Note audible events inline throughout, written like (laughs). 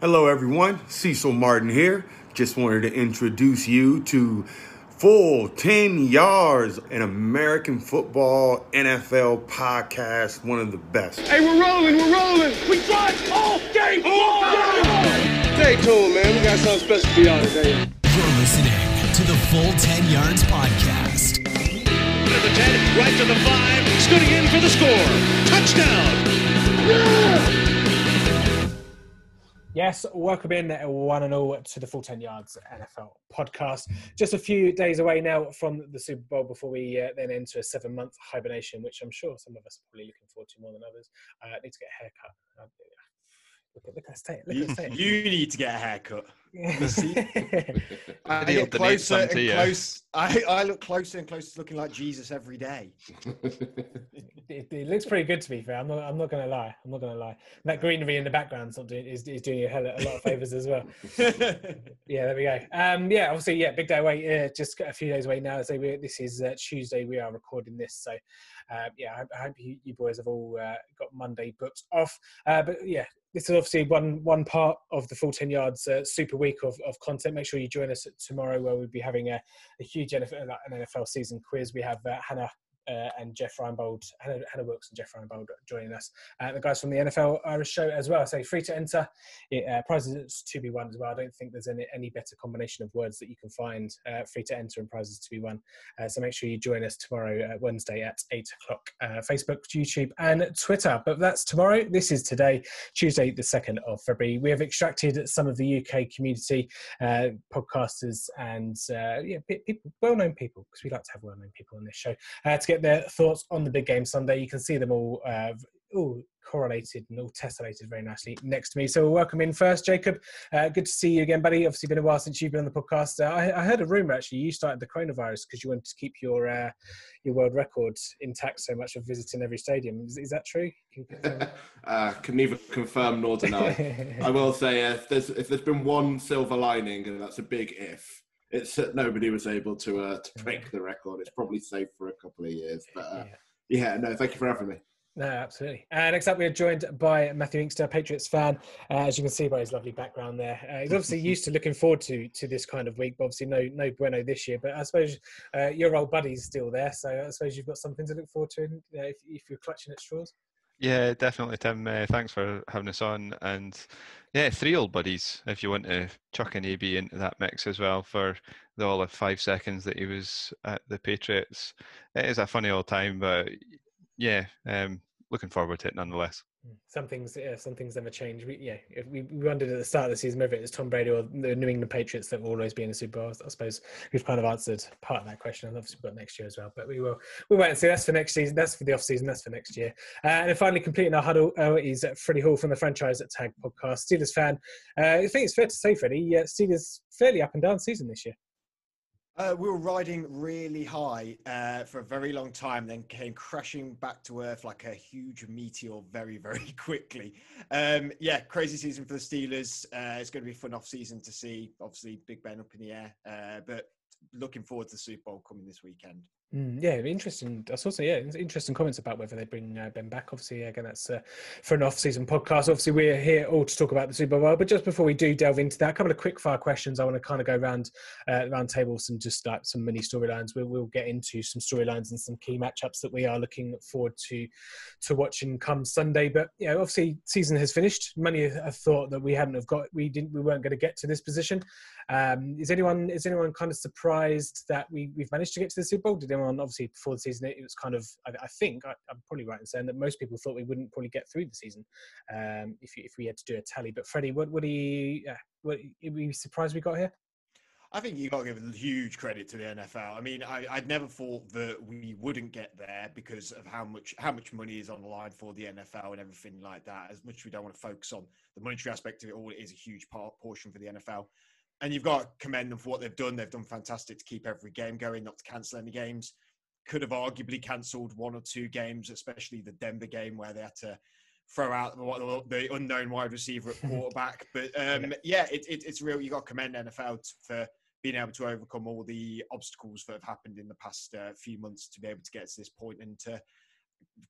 Hello, everyone. Cecil Martin here. Just wanted to introduce you to Full 10 Yards, an American football NFL podcast, one of the best. Hey, we're rolling, we're rolling. We drive all day long. Stay tuned, man. We got something special for y'all today. You're listening to the Full 10 Yards Podcast. To the 10, right to the 5, scooting in for the score. Touchdown. Yes, welcome in one and all to the Full 10 Yards NFL podcast. Just a few days away now from the Super Bowl before we uh, then enter a seven month hibernation, which I'm sure some of us are probably looking forward to more than others. Uh, need to get a haircut. Look at, look at state. Look You, at state. you need to get a haircut. (laughs) I Maybe he'll get closer and to close. I, I look closer and closer to looking like Jesus every day. it, it looks pretty good to be fair. I'm not. I'm not going to lie. I'm not going to lie. That greenery in the background is, doing, is, is doing you a, hell, of, a lot of favors as well. (laughs) Yeah, there we go. Um, yeah, obviously, yeah, big day away. Uh, just a few days away now. So we, this is uh, Tuesday. We are recording this. So uh, yeah, I, I hope you, you boys have all uh, got Monday booked off. Uh, but yeah, this is obviously one one part of the full ten yards uh, super week of, of content. Make sure you join us tomorrow, where we'll be having a, a huge NFL, an NFL season quiz. We have uh, Hannah. Uh, and Jeff Reinbold, Hannah, Hannah Wilkes and Jeff Reinbold joining us. Uh, the guys from the NFL Irish show as well. So free to enter. Uh, prizes to be won as well. I don't think there's any, any better combination of words that you can find. Uh, free to enter and prizes to be won. Uh, so make sure you join us tomorrow, uh, Wednesday at eight o'clock. Facebook, YouTube, and Twitter. But that's tomorrow. This is today, Tuesday, the second of February. We have extracted some of the UK community podcasters and yeah, people, well-known people, because we like to have well-known people on this show, to get their thoughts on the big game Sunday. You can see them all. Uh, all correlated and all tessellated very nicely next to me. So we'll welcome in first, Jacob. Uh, good to see you again, buddy. Obviously, been a while since you've been on the podcast. Uh, I, I heard a rumor actually you started the coronavirus because you wanted to keep your uh, your world record intact so much of visiting every stadium. Is, is that true? Can (laughs) uh, can neither confirm nor deny. (laughs) I will say uh, if there's if there's been one silver lining, and that's a big if, it's that nobody was able to uh, to break the record. It's probably safe for a couple of years, but uh, yeah, no, thank you for having me. No, absolutely. Uh, next up, we are joined by Matthew Inkster, Patriots fan. Uh, as you can see by his lovely background there, uh, he's obviously used to looking forward to to this kind of week. But obviously, no no bueno this year. But I suppose uh, your old buddy's still there, so I suppose you've got something to look forward to uh, if, if you're clutching at straws. Yeah, definitely, Tim. Uh, thanks for having us on. And yeah, three old buddies, if you want to chuck an AB into that mix as well for the all of five seconds that he was at the Patriots. It is a funny old time, but yeah, um, looking forward to it nonetheless. Some things, yeah, some things never change. We, yeah, if we, wondered at the start of the season whether it was Tom Brady or the New England Patriots that will always be in the Super Bowl. I suppose we've kind of answered part of that question, and obviously we've got next year as well. But we will, we'll wait and see. That's for next season. That's for the off season. That's for next year. Uh, and then finally, completing our huddle uh, is Freddie Hall from the Franchise at Tag Podcast, Steelers fan. Uh, I think it's fair to say, Freddie, uh, Steelers fairly up and down season this year. Uh, we were riding really high uh, for a very long time, then came crashing back to earth like a huge meteor very, (laughs) very quickly. Um, yeah, crazy season for the Steelers. Uh, it's going to be a fun off season to see. Obviously, Big Ben up in the air, uh, but looking forward to the Super Bowl coming this weekend. Mm, yeah, interesting. I saw some yeah, interesting comments about whether they bring uh, Ben back. Obviously, again, that's uh, for an off-season podcast. Obviously, we're here all to talk about the Super Bowl. But just before we do delve into that, a couple of quick fire questions. I want to kind of go around uh, round tables and just like some mini storylines. We'll, we'll get into some storylines and some key matchups that we are looking forward to to watching come Sunday. But yeah, obviously, season has finished. Many have thought that we hadn't have got, we didn't, we weren't going to get to this position. Um, is anyone is anyone kind of surprised that we we've managed to get to the Super Bowl? Did anyone obviously before the season it was kind of I, I think I, I'm probably right in saying that most people thought we wouldn't probably get through the season um, if if we had to do a tally. But Freddie, what what do you uh, what, were you surprised we got here? I think you got to give a huge credit to the NFL. I mean, I, I'd never thought that we wouldn't get there because of how much how much money is on the line for the NFL and everything like that. As much as we don't want to focus on the monetary aspect of it all, it is a huge part portion for the NFL. And you've got to commend them for what they've done. They've done fantastic to keep every game going, not to cancel any games. Could have arguably cancelled one or two games, especially the Denver game where they had to throw out the, unknown wide receiver at (laughs) quarterback. But um, yeah, it, it, it's real. You've got to commend NFL for being able to overcome all the obstacles that have happened in the past uh, few months to be able to get to this point and to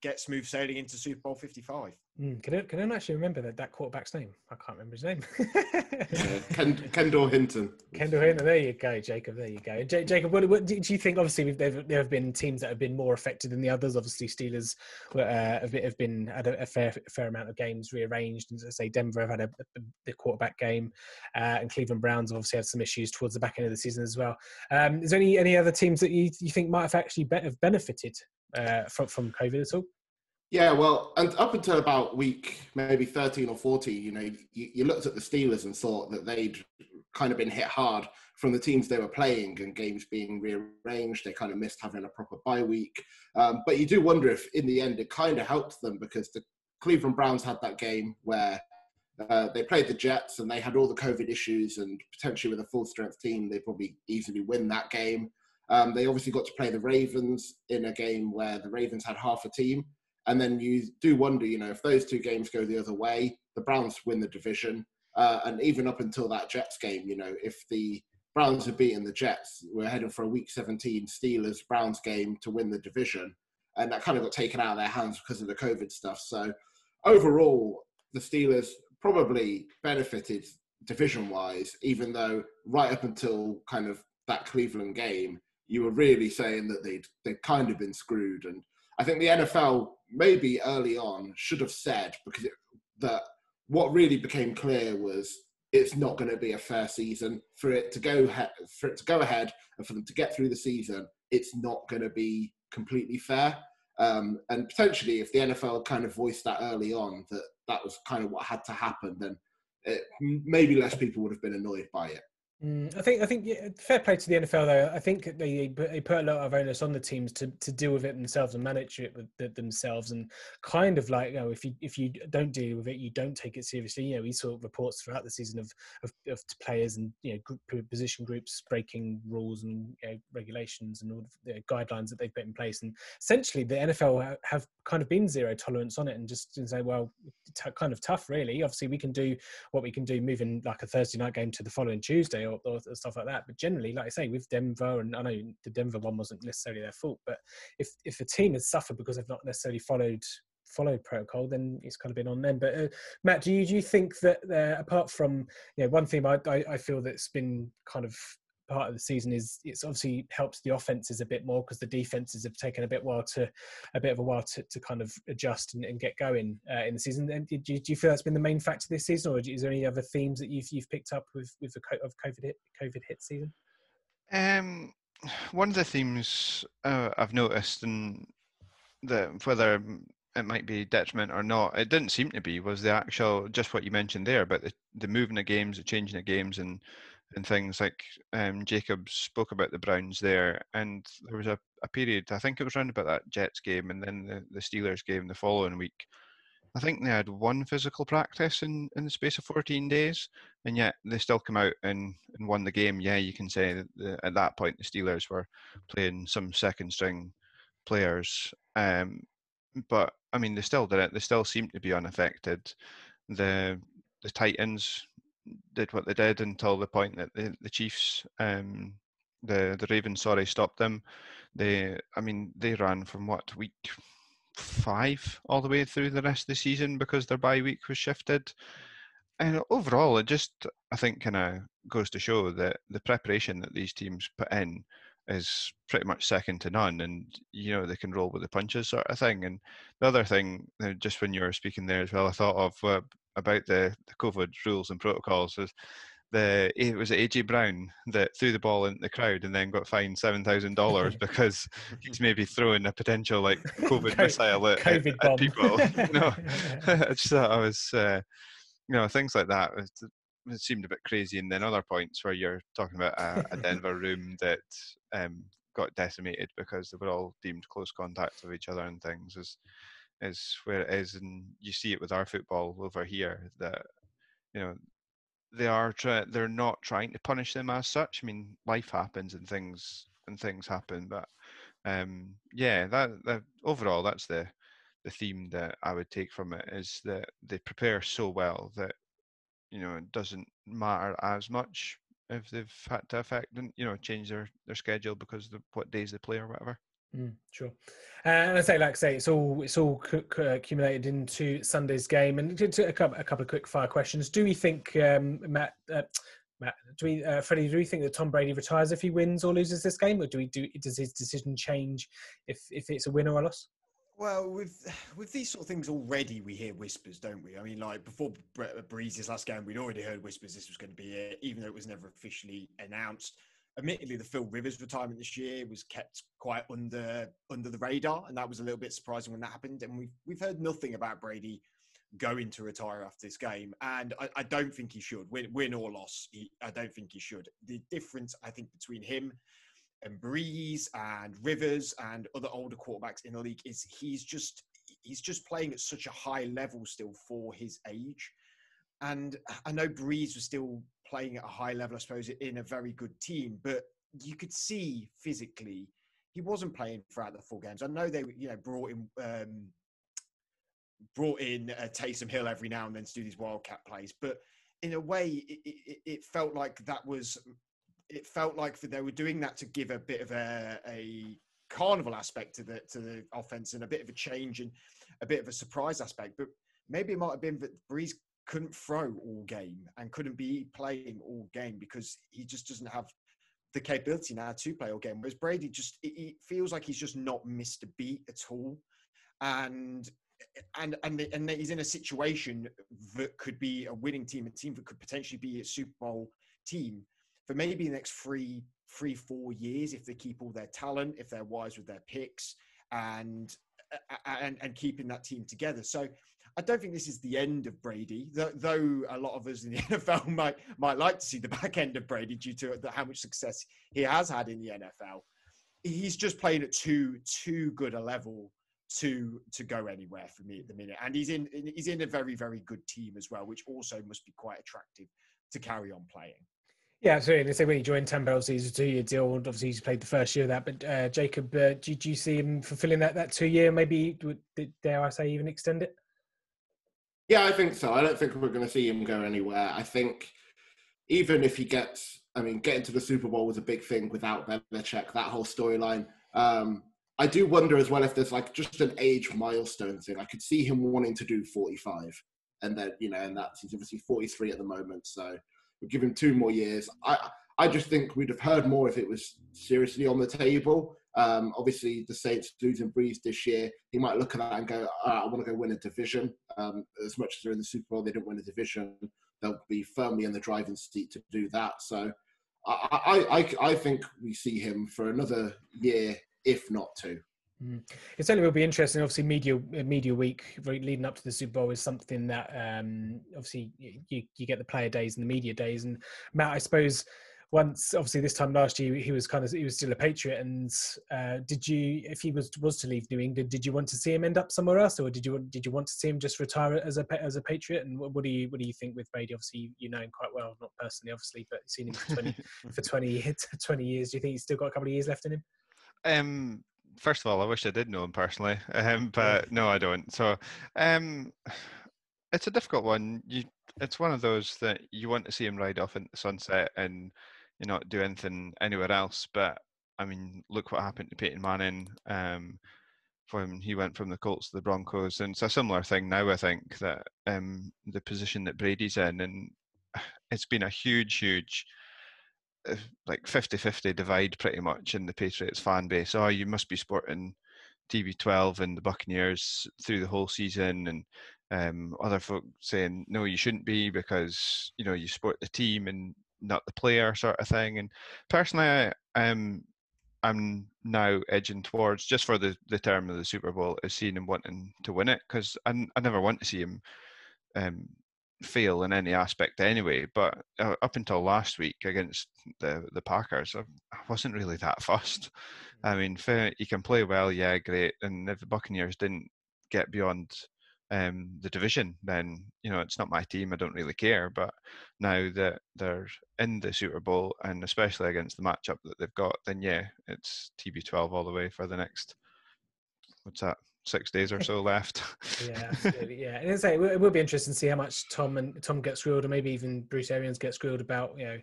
get smooth sailing into Super Bowl 55. Mm, can, I, can I actually remember that, that quarterback's name? I can't remember his name. yeah, (laughs) Ken, Kendall Hinton. Kendall Hinton. There you go, Jacob. There you go. J- Jacob, what, what, do you think? Obviously, there have been teams that have been more affected than the others. Obviously, Steelers uh, have, been, have been had a, a, fair fair amount of games rearranged. And say Denver have had a, a, the quarterback game, uh, and Cleveland Browns obviously had some issues towards the back end of the season as well. Um, is there any any other teams that you, you think might have actually be- have benefited uh, from from COVID at all? Yeah, well, and up until about week maybe 13 or 14, you know, you, you, looked at the Steelers and thought that they'd kind of been hit hard from the teams they were playing and games being rearranged. They kind of missed having a proper bye week. Um, but you do wonder if in the end it kind of helped them because the Cleveland Browns had that game where uh, they played the Jets and they had all the COVID issues and potentially with a full strength team, they probably easily win that game. Um, they obviously got to play the Ravens in a game where the Ravens had half a team and then you do wonder, you know, if those two games go the other way, the Browns win the division. Uh, and even up until that Jets game, you know, if the Browns had beaten the Jets, we're heading for a Week 17 Steelers Browns game to win the division, and that kind of got taken out of their hands because of the COVID stuff. So overall, the Steelers probably benefited division wise, even though right up until kind of that Cleveland game, you were really saying that they'd they'd kind of been screwed. And I think the NFL maybe early on should have said because it, that what really became clear was it's not going to be a fair season for it to go he- for it to go ahead and for them to get through the season. It's not going to be completely fair. Um, and potentially, if the NFL kind of voiced that early on that that was kind of what had to happen, then it, maybe less people would have been annoyed by it. Mm, I think I think yeah, fair play to the NFL though. I think they they put a lot of onus on the teams to, to deal with it themselves and manage it with themselves and kind of like you know if you if you don't deal with it you don't take it seriously. You know we saw reports throughout the season of of, of players and you know group, position groups breaking rules and you know, regulations and all the guidelines that they've put in place and essentially the NFL have kind of been zero tolerance on it and just and say well t- kind of tough really. Obviously we can do what we can do moving like a Thursday night game to the following Tuesday or, or, stuff like that. But generally, like I say, with Denver, and I know the Denver one wasn't necessarily their fault, but if if a team has suffered because they've not necessarily followed followed protocol, then it's kind of been on them. But uh, Matt, do you do you think that uh, apart from you know one thing I, I, I feel that's been kind of part of the season is it's obviously helps the offenses a bit more because the defenses have taken a bit while to a bit of a while to, to kind of adjust and, and get going uh, in the season. Do you, do you, feel that's been the main factor this season, or is there any other themes that you've you've picked up with with the of COVID hit COVID hit season? Um, one of the themes uh, I've noticed, and the whether it might be detriment or not, it didn't seem to be, was the actual just what you mentioned there about the the moving of games, the changing of games, and and things like um, Jacob spoke about the Browns there, and there was a, a period I think it was around about that Jets game and then the, the Steelers game the following week. I think they had one physical practice in, in the space of 14 days, and yet they still come out and, and won the game. Yeah, you can say that the, at that point the Steelers were playing some second string players, um, but I mean they still did it. They still seem to be unaffected. The the Titans did what they did until the point that the, the Chiefs, um, the the Ravens, sorry, stopped them. They, I mean, they ran from what week five all the way through the rest of the season because their bye week was shifted. And overall, it just I think kind of goes to show that the preparation that these teams put in is pretty much second to none, and you know they can roll with the punches sort of thing. And the other thing, just when you were speaking there as well, I thought of uh, about the, the COVID rules and protocols was the it was AJ Brown that threw the ball in the crowd and then got fined seven thousand dollars (laughs) because he's maybe throwing a potential like (laughs) COVID missile at, at, at people. (laughs) no, I just thought I was, uh, you know, things like that. It, it, seemed a bit crazy, and then other points where you're talking about a, a Denver room that um, got decimated because they were all deemed close contacts of each other and things is is where it is, and you see it with our football over here that you know they are try- they're not trying to punish them as such. I mean, life happens and things and things happen, but um, yeah, that that overall that's the the theme that I would take from it is that they prepare so well that you know it doesn't matter as much if they've had to affect and you know change their their schedule because of what days they play or whatever. Mm, sure. Uh, and I say, like I say, it's all it's all accumulated into Sunday's game. And a couple, a couple of quick fire questions. Do we think um, Matt? Uh, Matt, do we, uh, Freddie? Do we think that Tom Brady retires if he wins or loses this game, or do we do? Does his decision change if if it's a win or a loss? Well, with with these sort of things already, we hear whispers, don't we? I mean, like before Brees's last game, we'd already heard whispers this was going to be it, even though it was never officially announced. Admittedly, the Phil Rivers retirement this year was kept quite under under the radar, and that was a little bit surprising when that happened. And we've we've heard nothing about Brady going to retire after this game, and I, I don't think he should win, win or loss. He, I don't think he should. The difference, I think, between him and Brees and Rivers and other older quarterbacks in the league is he's just he's just playing at such a high level still for his age. And I know Brees was still playing at a high level, I suppose, in a very good team, but you could see physically he wasn't playing throughout the four games. I know they, you know, brought in um, brought in uh, Taysom Hill every now and then to do these wildcat plays, but in a way, it, it, it felt like that was it felt like they were doing that to give a bit of a, a carnival aspect to the to the offense and a bit of a change and a bit of a surprise aspect. But maybe it might have been that Brees couldn't throw all game and couldn't be playing all game because he just doesn't have the capability now to play all game. Whereas Brady just it, it feels like he's just not missed a beat at all, and and and and he's in a situation that could be a winning team, a team that could potentially be a Super Bowl team for maybe the next three, three, four years if they keep all their talent, if they're wise with their picks, and and and keeping that team together. So I don't think this is the end of Brady, though a lot of us in the (laughs) NFL might might like to see the back end of Brady due to how much success he has had in the NFL. He's just playing at too too good a level to to go anywhere for me at the minute, and he's in he's in a very very good team as well, which also must be quite attractive to carry on playing. Yeah, absolutely. They say when he joined Tampa, obviously he's a two-year deal. Obviously, he's played the first year of that. But uh, Jacob, uh, do, do, you see him fulfilling that that two-year? Maybe dare I say even extend it? Yeah, I think so. I don't think we're going to see him go anywhere. I think even if he gets, I mean, getting to the Super Bowl was a big thing without Belichick. That whole storyline. Um, I do wonder as well if there's like just an age milestone thing. I could see him wanting to do 45, and then you know, and that's he's obviously 43 at the moment, so We'll give him two more years. I I just think we'd have heard more if it was seriously on the table. Um, obviously, the Saints losing Brees this year, he might look at that and go, I want to go win a division. Um, as much as they're in the Super Bowl, they didn't win a division. They'll be firmly in the driving seat to do that. So I, I, I, I think we see him for another year, if not two. Mm. It certainly will be interesting. Obviously, media uh, media week leading up to the Super Bowl is something that um, obviously you, you get the player days and the media days. And Matt, I suppose once obviously this time last year he was kind of he was still a Patriot. And uh, did you, if he was was to leave New England, did you want to see him end up somewhere else, or did you did you want to see him just retire as a as a Patriot? And what, what do you what do you think with Brady? Obviously, you, know him quite well, not personally, obviously, but you've seen him for twenty (laughs) for 20, (laughs) 20 years. Do you think he's still got a couple of years left in him? Um, first of all, I wish I did know him personally, (laughs) um, but no, I don't. So, um, it's a difficult one. You, it's one of those that you want to see him ride off into the sunset and you know do anything anywhere else. But I mean, look what happened to Peyton Manning. Um, when he went from the Colts to the Broncos, and it's a similar thing now. I think that um, the position that Brady's in, and (sighs) it's been a huge, huge uh, like 50-50 divide pretty much in the Patriots fan base. Oh, you must be sporting TB12 and the Buccaneers through the whole season, and um, other folk saying no, you shouldn't be because you know you support the team and not the player, sort of thing. And personally, I, um, I'm now edging towards just for the the term of the Super Bowl is seeing him wanting to win it because I, I never want to see him um, fail in any aspect anyway. But uh, up until last week against the the Packers, I, wasn't really that (laughs) fussed. I mean, fair, you can play well, yeah, great. And if the Buccaneers didn't get beyond um, the division, then you know it's not my team. I don't really care. But now that they're in the Super Bowl, and especially against the matchup that they've got, then yeah, it's TB12 all the way for the next. What's that? six days or (laughs) so left. yeah. (laughs) Yeah, and say it will be interesting to see how much Tom and Tom get screwed, or maybe even Bruce Arians get screwed about you know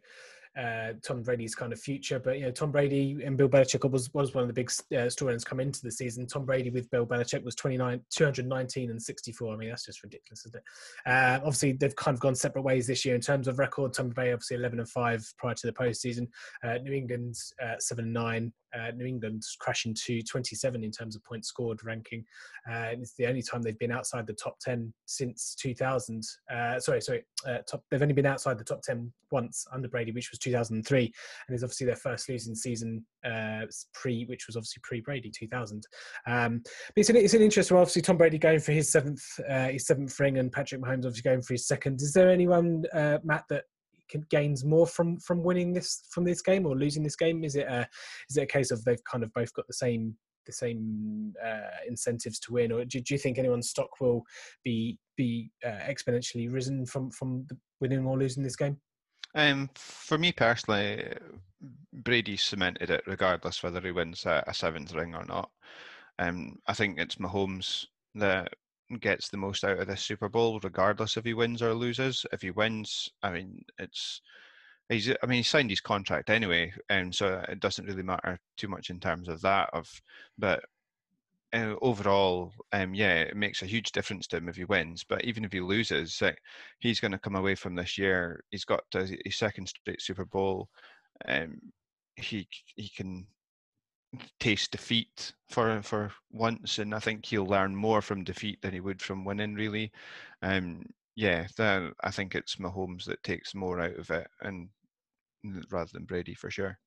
uh, Tom Brady's kind of future. But you know, Tom Brady and Bill Belichick was was one of the big uh, storylines come into the season. Tom Brady with Bill Belichick was 29, 219 and 64. I mean, that's just ridiculous, isn't it? Uh, obviously, they've kind of gone separate ways this year in terms of record. Tom Brady obviously 11 and five prior to the postseason. Uh, New England uh, seven and nine. Uh, New England crashing to 27 in terms of points scored ranking. Uh, it's the only time they've been outside the top 10 since 2000. Uh, sorry, sorry. Uh, top, they've only been outside the top 10 once under Brady, which was 2003, and it's obviously their first losing season uh, pre, which was obviously pre Brady 2000. Um, but it's an, it's an interesting. Obviously, Tom Brady going for his seventh uh, his seventh ring, and Patrick Mahomes obviously going for his second. Is there anyone, Matt, that gains more from from winning this from this game or losing this game? Is it a is it a case of they've kind of both got the same the same uh, incentives to win, or do, do, you think anyone's stock will be be uh, exponentially risen from from winning or losing this game? Um, for me personally, Brady cemented it regardless whether he wins a, a seventh ring or not. Um, I think it's Mahomes that gets the most out of this Super Bowl, regardless if he wins or loses. If he wins, I mean, it's he's. I mean, he signed his contract anyway, and so it doesn't really matter too much in terms of that. Of, but uh, overall, um, yeah, it makes a huge difference to him if he wins. But even if he loses, he's going to come away from this year. He's got his second straight Super Bowl. Um, he he can taste defeat for for once, and I think he'll learn more from defeat than he would from winning. Really, um, yeah, I think it's Mahomes that takes more out of it, and rather than Brady for sure.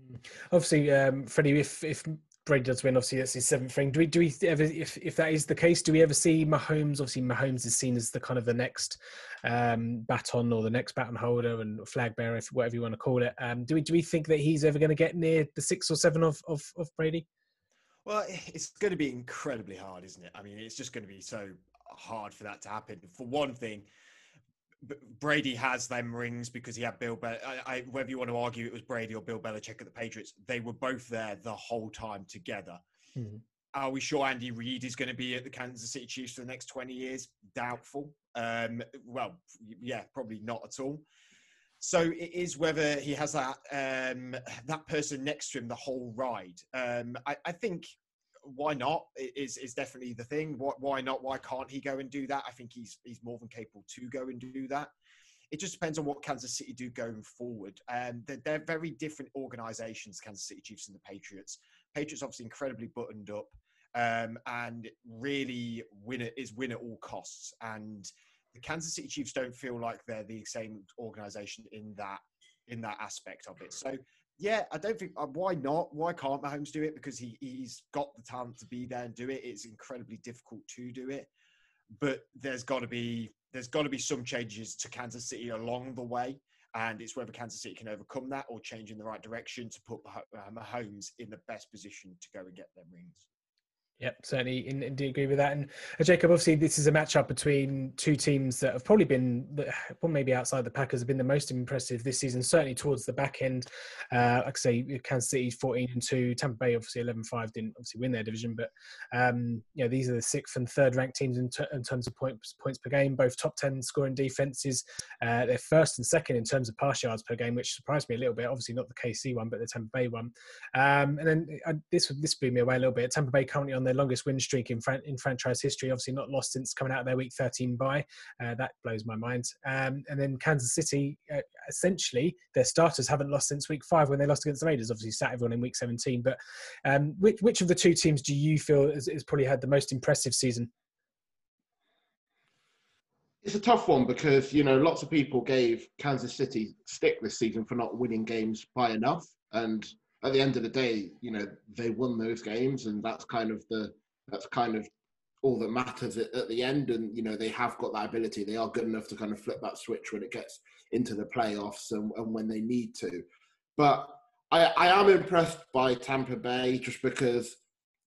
Mm. Obviously, um, Freddie, if if Brady does win, obviously that's his seventh ring. Do we do we ever if if that is the case, do we ever see Mahomes? Obviously, Mahomes is seen as the kind of the next um, baton or the next baton holder and flag bearer, if whatever you want to call it. Um, do we do we think that he's ever going to get near the six or seven of of, of Brady? Well, it's going to be incredibly hard, isn't it? I mean, it's just going to be so hard for that to happen. For one thing, Brady has them rings because he had Bill. Be- I, I, whether you want to argue it was Brady or Bill Belichick at the Patriots, they were both there the whole time together. Mm-hmm. Are we sure Andy Reid is going to be at the Kansas City Chiefs for the next twenty years? Doubtful. Um, well, yeah, probably not at all. So it is whether he has that um, that person next to him the whole ride. Um, I, I think why not is is definitely the thing. Why not? Why can't he go and do that? I think he's he's more than capable to go and do that. It just depends on what Kansas City do going forward. Um, they're, they're very different organisations, Kansas City Chiefs and the Patriots. Patriots obviously incredibly buttoned up um, and really win it is win at all costs. And the Kansas City Chiefs don't feel like they're the same organisation in that in that aspect of it. So yeah, I don't think uh, why not? Why can't Mahomes do it? Because he he's got the talent to be there and do it. It's incredibly difficult to do it, but there's got to be there's got to be some changes to Kansas City along the way, and it's whether Kansas City can overcome that or change in the right direction to put uh, Mahomes in the best position to go and get them rings. Yep, certainly indeed agree with that. And uh, Jacob, obviously, this is a matchup between two teams that have probably been, well, maybe outside the Packers, have been the most impressive this season. Certainly towards the back end, uh, like I say, Kansas City fourteen and two, Tampa Bay obviously 11-5 didn't obviously win their division, but um, you know these are the sixth and third ranked teams in, in terms of points points per game. Both top ten scoring defenses. Uh, they're first and second in terms of pass yards per game, which surprised me a little bit. Obviously not the KC one, but the Tampa Bay one. Um, and then uh, this this blew me away a little bit. Tampa Bay currently on their longest win streak in, fran- in franchise history. Obviously, not lost since coming out of their week 13 bye. Uh, that blows my mind. Um, and then Kansas City, uh, essentially, their starters haven't lost since week five when they lost against the Raiders. Obviously, sat everyone in week 17. But um, which, which of the two teams do you feel has, has probably had the most impressive season? It's a tough one because you know lots of people gave Kansas City stick this season for not winning games by enough, and at the end of the day, you know, they won those games, and that's kind of the that's kind of all that matters at, at, the end. And you know, they have got that ability. They are good enough to kind of flip that switch when it gets into the playoffs and, and when they need to. But I, I am impressed by Tampa Bay just because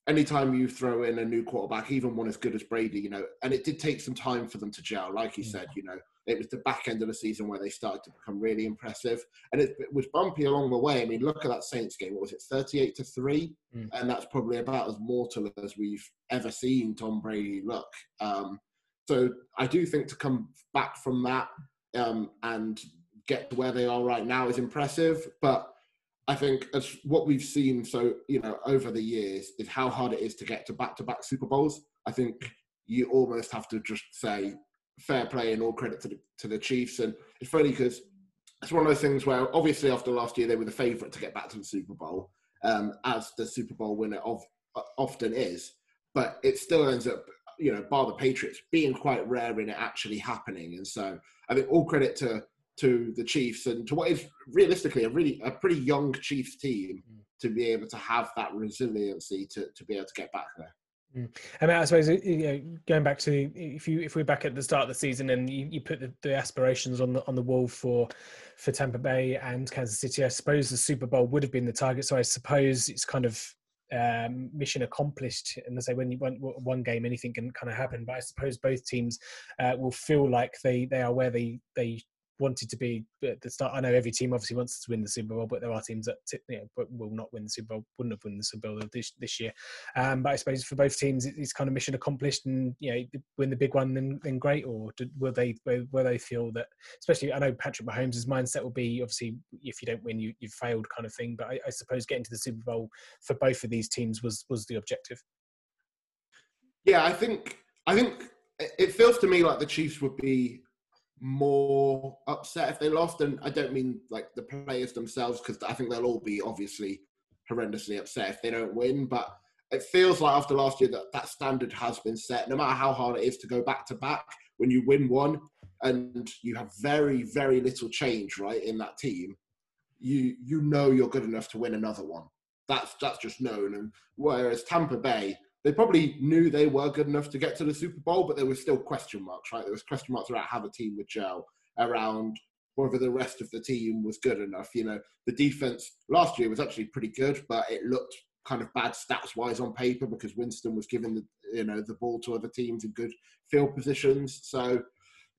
anytime you throw in a new quarterback, even one as good as Brady, you know, and it did take some time for them to gel, like you mm. said, you know, it was the back end of the season where they started to become really impressive, and it, it was bumpy along the way. I mean, look at that Saints game. What was it, thirty-eight to three? Mm. And that's probably about as mortal as we've ever seen Tom Brady look. Um, so I do think to come back from that um, and get to where they are right now is impressive. But I think as what we've seen so you know over the years is how hard it is to get to back-to-back Super Bowls. I think you almost have to just say fair play and all credit to the to the Chiefs. And it's funny because it's one of those things where obviously after last year they were the favourite to get back to the Super Bowl, um, as the Super Bowl winner of uh, often is. But it still ends up, you know, bar the Patriots being quite rare in it actually happening. And so I think all credit to to the Chiefs and to what is realistically a really a pretty young Chiefs team mm. to be able to have that resiliency to, to be able to get back there. Mm. I mean, I suppose you know, going back to if you if we're back at the start of the season and you, you put the, the, aspirations on the on the wall for for Tampa Bay and Kansas City, I suppose the Super Bowl would have been the target. So I suppose it's kind of um, mission accomplished. And I say when you won one game, anything can kind of happen. But I suppose both teams uh, will feel like they they are where they they wanted to be at the start. I know every team obviously wants to win the Super Bowl, but there are teams that you know, will not win the Super Bowl, wouldn't have won the Super Bowl this this year. Um, but I suppose for both teams, it's kind of mission accomplished, and you know, win the big one, then, then great. Or did, will they will they feel that? Especially, I know Patrick Mahomes' mindset will be obviously if you don't win, you you've failed kind of thing. But I, I suppose getting to the Super Bowl for both of these teams was was the objective. Yeah, I think I think it feels to me like the Chiefs would be more upset if they lost. And I don't mean like the players themselves, because I think they'll all be obviously horrendously upset if they don't win. But it feels like after last year that that standard has been set. No matter how hard it is to go back to back, when you win one and you have very, very little change, right, in that team, you you know you're good enough to win another one. That's that's just known. And whereas Tampa Bay, they probably knew they were good enough to get to the Super Bowl, but there was still question marks, right? There was question marks around how the team would gel, around whether the rest of the team was good enough. You know, the defense last year was actually pretty good, but it looked kind of bad stats wise on paper because Winston was giving the you know the ball to other teams in good field positions. So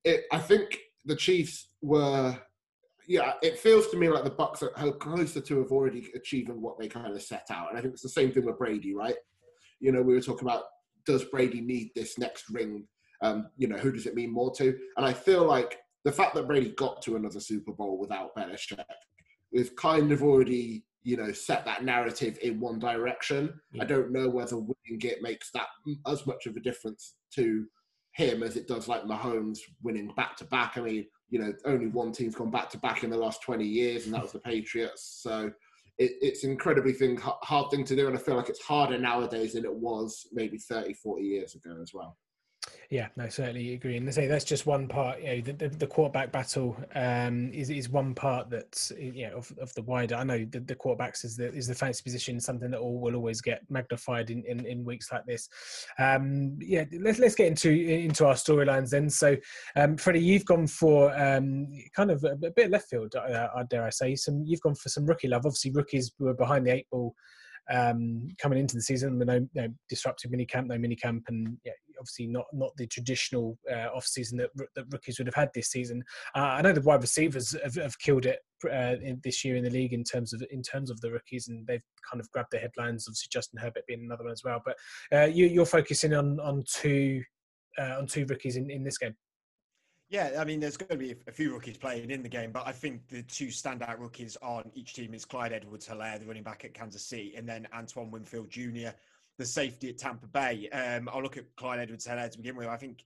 it, I think the Chiefs were yeah, it feels to me like the Bucks are closer to have already achieving what they kind of set out, and I think it's the same thing with Brady, right? You know, we were talking about does Brady need this next ring? Um, you know, who does it mean more to? And I feel like the fact that Brady got to another Super Bowl without Belichick, we've kind of already, you know, set that narrative in one direction. Yeah. I don't know whether winning it makes that as much of a difference to him as it does like Mahomes winning back to back. I mean, you know, only one team's gone back to back in the last 20 years, and that was the Patriots. So it, it's an incredibly thing, hard thing to do, and I feel like it's harder nowadays than it was maybe 30, 40 years ago as well. Yeah, no, certainly agree. And say that's just one part. You know, the, the, the quarterback battle um, is is one part that you know of, of the wider. I know the, the quarterbacks is the is the fancy position, something that all will always get magnified in, in, in weeks like this. Um, yeah, let's let's get into into our storylines then. So, um, Freddie, you've gone for um, kind of a, a bit left field, uh, dare I say? Some you've gone for some rookie love. Obviously, rookies were behind the eight ball um, coming into the season. No, no disruptive mini camp, no mini camp, and yeah, obviously not not the traditional uh, off season that, that rookies would have had this season. Uh, I know the wide receivers have, have killed it uh, in, this year in the league in terms of in terms of the rookies, and they've kind of grabbed the headlines. Obviously, Justin Herbert being another one as well. But uh, you, are focusing on on two uh, on two rookies in, in this game. Yeah, I mean, there's going to be a few rookies playing in the game, but I think the two standout rookies on each team is Clyde Edwards-Helaire, the running back at Kansas City, and then Antoine Winfield Jr., the safety at Tampa Bay. Um, I'll look at Clyde Edwards-Helaire to begin with. I think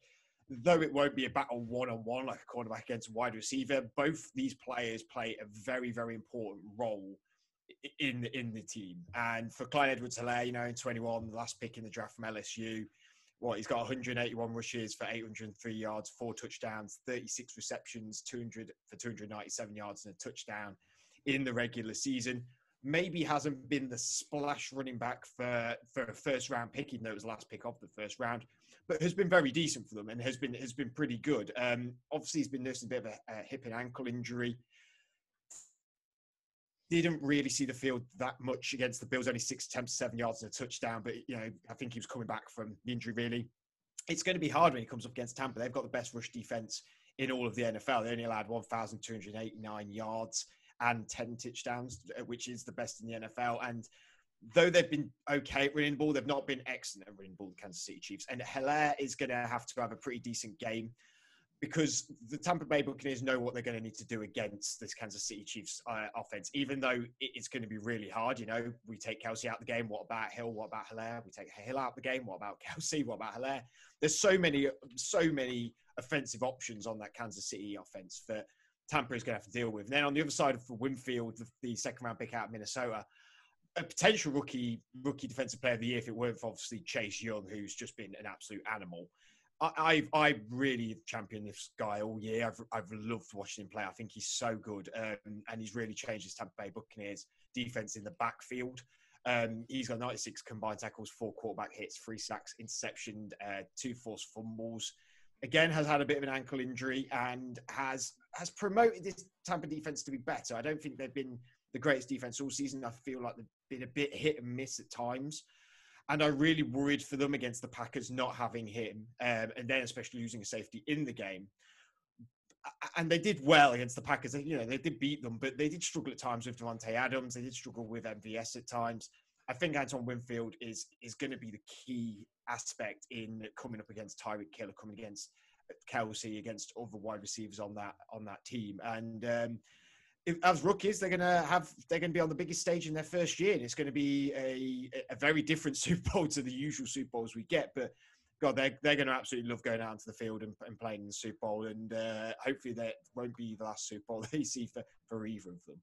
though it won't be a battle one-on-one like a quarterback against a wide receiver, both these players play a very, very important role in the, in the team. And for Clyde Edwards-Helaire, you know, in 21, the last pick in the draft from LSU, what he's got 181 rushes for 803 yards, four touchdowns, 36 receptions, 200 for 297 yards and a touchdown in the regular season. Maybe hasn't been the splash running back for for a first round pick, even though it was the last pick of the first round, but has been very decent for them and has been has been pretty good. Um, obviously, he's been nursing a bit of a, a hip and ankle injury didn't really see the field that much against the Bills. Only six attempts, seven yards, and a touchdown. But you know, I think he was coming back from the injury. Really, it's going to be hard when he comes up against Tampa. They've got the best rush defense in all of the NFL. They only allowed 1,289 yards and 10 touchdowns, uh, which is the best in the NFL. And though they've been okay at running the ball, they've not been excellent at running the ball. The Kansas City Chiefs and Helaire is going to have to have a pretty decent game because the Tampa Bay Buccaneers know what they're going to need to do against this Kansas City Chiefs uh, offense, even though it's going to be really hard. You know, we take Kelce out the game. What about Hill? What about Helaire? We take Hill out the game. What about (laughs) Kelce? What about Helaire? There's so many, so many offensive options on that Kansas City offense that Tampa is going to have to deal with. And then on the other side for Winfield, the, the second round pick out of Minnesota, a potential rookie rookie defensive player of the year if it weren't for obviously Chase Young, who's just been an absolute animal. I, I, I really championed this guy all year. I've, I've loved watching him play. I think he's so good, um, and he's really changed his Tampa Bay Buccaneers defense in the backfield. Um, he's got 96 combined tackles, four quarterback hits, three sacks, interception, uh, two forced fumbles. Again, has had a bit of an ankle injury and has has promoted this Tampa defense to be better. I don't think they've been the greatest defense all season. I feel like they've been a bit hit and miss at times and I really worried for them against the Packers not having him, um, and then especially losing a safety in the game. And they did well against the Packers. You know, they did beat them, but they did struggle at times with Davante Adams. They did struggle with MVS at times. I think Anton Winfield is is going to be the key aspect in coming up against Tyreek Hill, coming against Kelce, against other wide receivers on that on that team. And um, if, as rookies, they're gonna have they're gonna be on the biggest stage in their first year, and it's to be a a very different (laughs) Super Bowl to the usual Super Bowls we get. But God, they're they're to absolutely love going out into the field and, and playing in the Super Bowl, and uh, hopefully that won't be the last Super Bowl (laughs) they see for for either of them.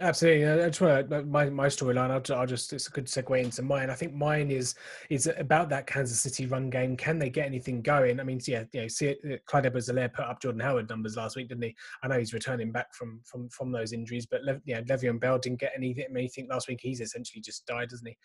Absolutely, just want my my storyline. I'll, I'll, just it's a good segue into mine. I think mine is is about that Kansas City run game. Can they get anything going? I mean, yeah, you know, see, it, Clyde Edwards-Helaire put up Jordan Howard numbers last week, didn't he? I know he's returning back from from from those injuries, but Le, Le'Veon Bell didn't get anything. anything last week. He's essentially just died, doesn't he?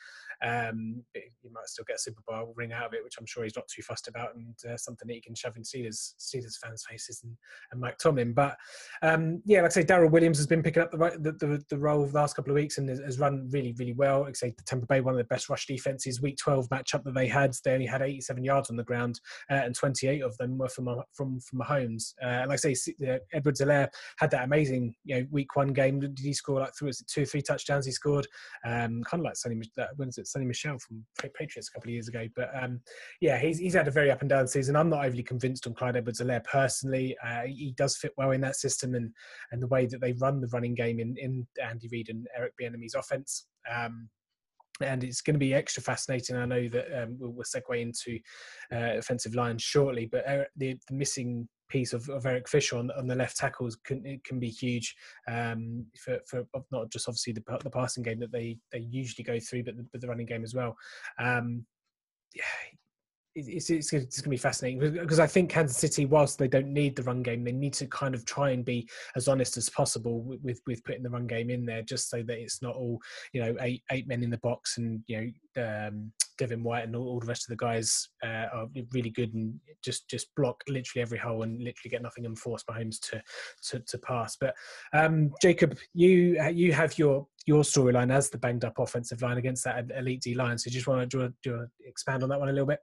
Um, he might still get a Super Bowl ring out of it, which I'm sure he's not too fussed about, and uh, something that he can shove in Steelers Steelers fans' faces and, and Mike Tomlin. But um, yeah, like I say, Darrel Williams has been picking up the the, the, the role of the last couple of weeks and has run really, really well. Like say, the Tampa Bay, one of the best rush defenses. Week 12 matchup that they had, they only had 87 yards on the ground, uh, and 28 of them were from from from Mahomes. Uh, like I say, uh, Edwards-Helaire had that amazing, you know, week one game. Did he score like two, three touchdowns? He scored, um, kind of like Sony, uh, when is it, Sony Michel from Patriots a couple of years ago. But um, yeah, he's he's had a very up and down season. I'm not overly convinced on Clyde Edwards-Helaire personally. Uh, he does fit well in that system and and the way that they run the running game in in Andy Reid and Eric Bieniemy's offense. Um, and it's going to be extra fascinating. I know that um, we'll, we'll, segue into uh, offensive line shortly, but Eric, the, the, missing piece of, of, Eric Fisher on, on the left tackles can it can be huge um, for, for not just obviously the, the passing game that they they usually go through, but the, but the running game as well. Um, yeah, it's, it's, it's going to be fascinating because I think Kansas City, whilst they don't need the run game, they need to kind of try and be as honest as possible with with putting the run game in there, just so that it's not all you know eight eight men in the box and you know um, Devin White and all, all, the rest of the guys uh, are really good and just just block literally every hole and literally get nothing and force Mahomes to to, to pass. But um, Jacob, you you have your your storyline as the banged up offensive line against that elite D line. So, just want to, you want to expand on that one a little bit?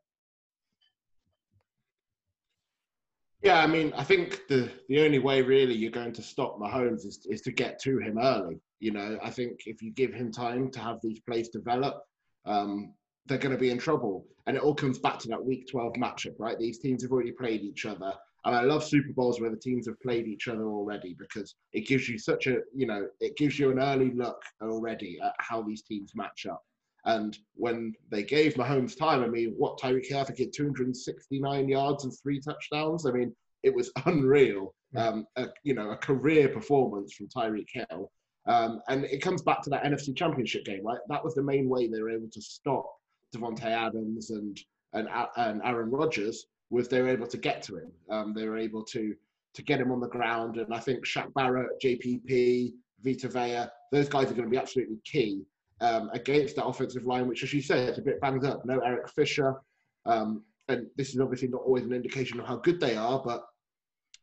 Yeah, I mean, I think the the only way really you're going to stop Mahomes is is to get to him early. You know, I think if you give him time to have these plays develop, um, they're going to be in trouble. And it all comes back to that Week 12 matchup, right? These teams have already played each other, and I love Super Bowls where the teams have played each other already because it gives you such a, you know, it gives you an early look already at how these teams match up. And when they gave Mahomes time, I mean, what Tyreek Hill, I think, had 269 yards and three touchdowns. I mean, it was (laughs) unreal. Um, a, you know, a career performance from Tyreek Hill. Um, and it comes back to that NFC Championship game, right? That was the main way they were able to stop Davante Adams and and, and Aaron Rodgers was they were able to get to him. Um, they were able to to get him on the ground, and I think Shaq Barrett, JPP, Vita Vea, those guys are going to be absolutely key um, against that offensive line, which, as you said, is a bit banged up. No Eric Fisher. Um, and this is obviously not always an indication of how good they are, but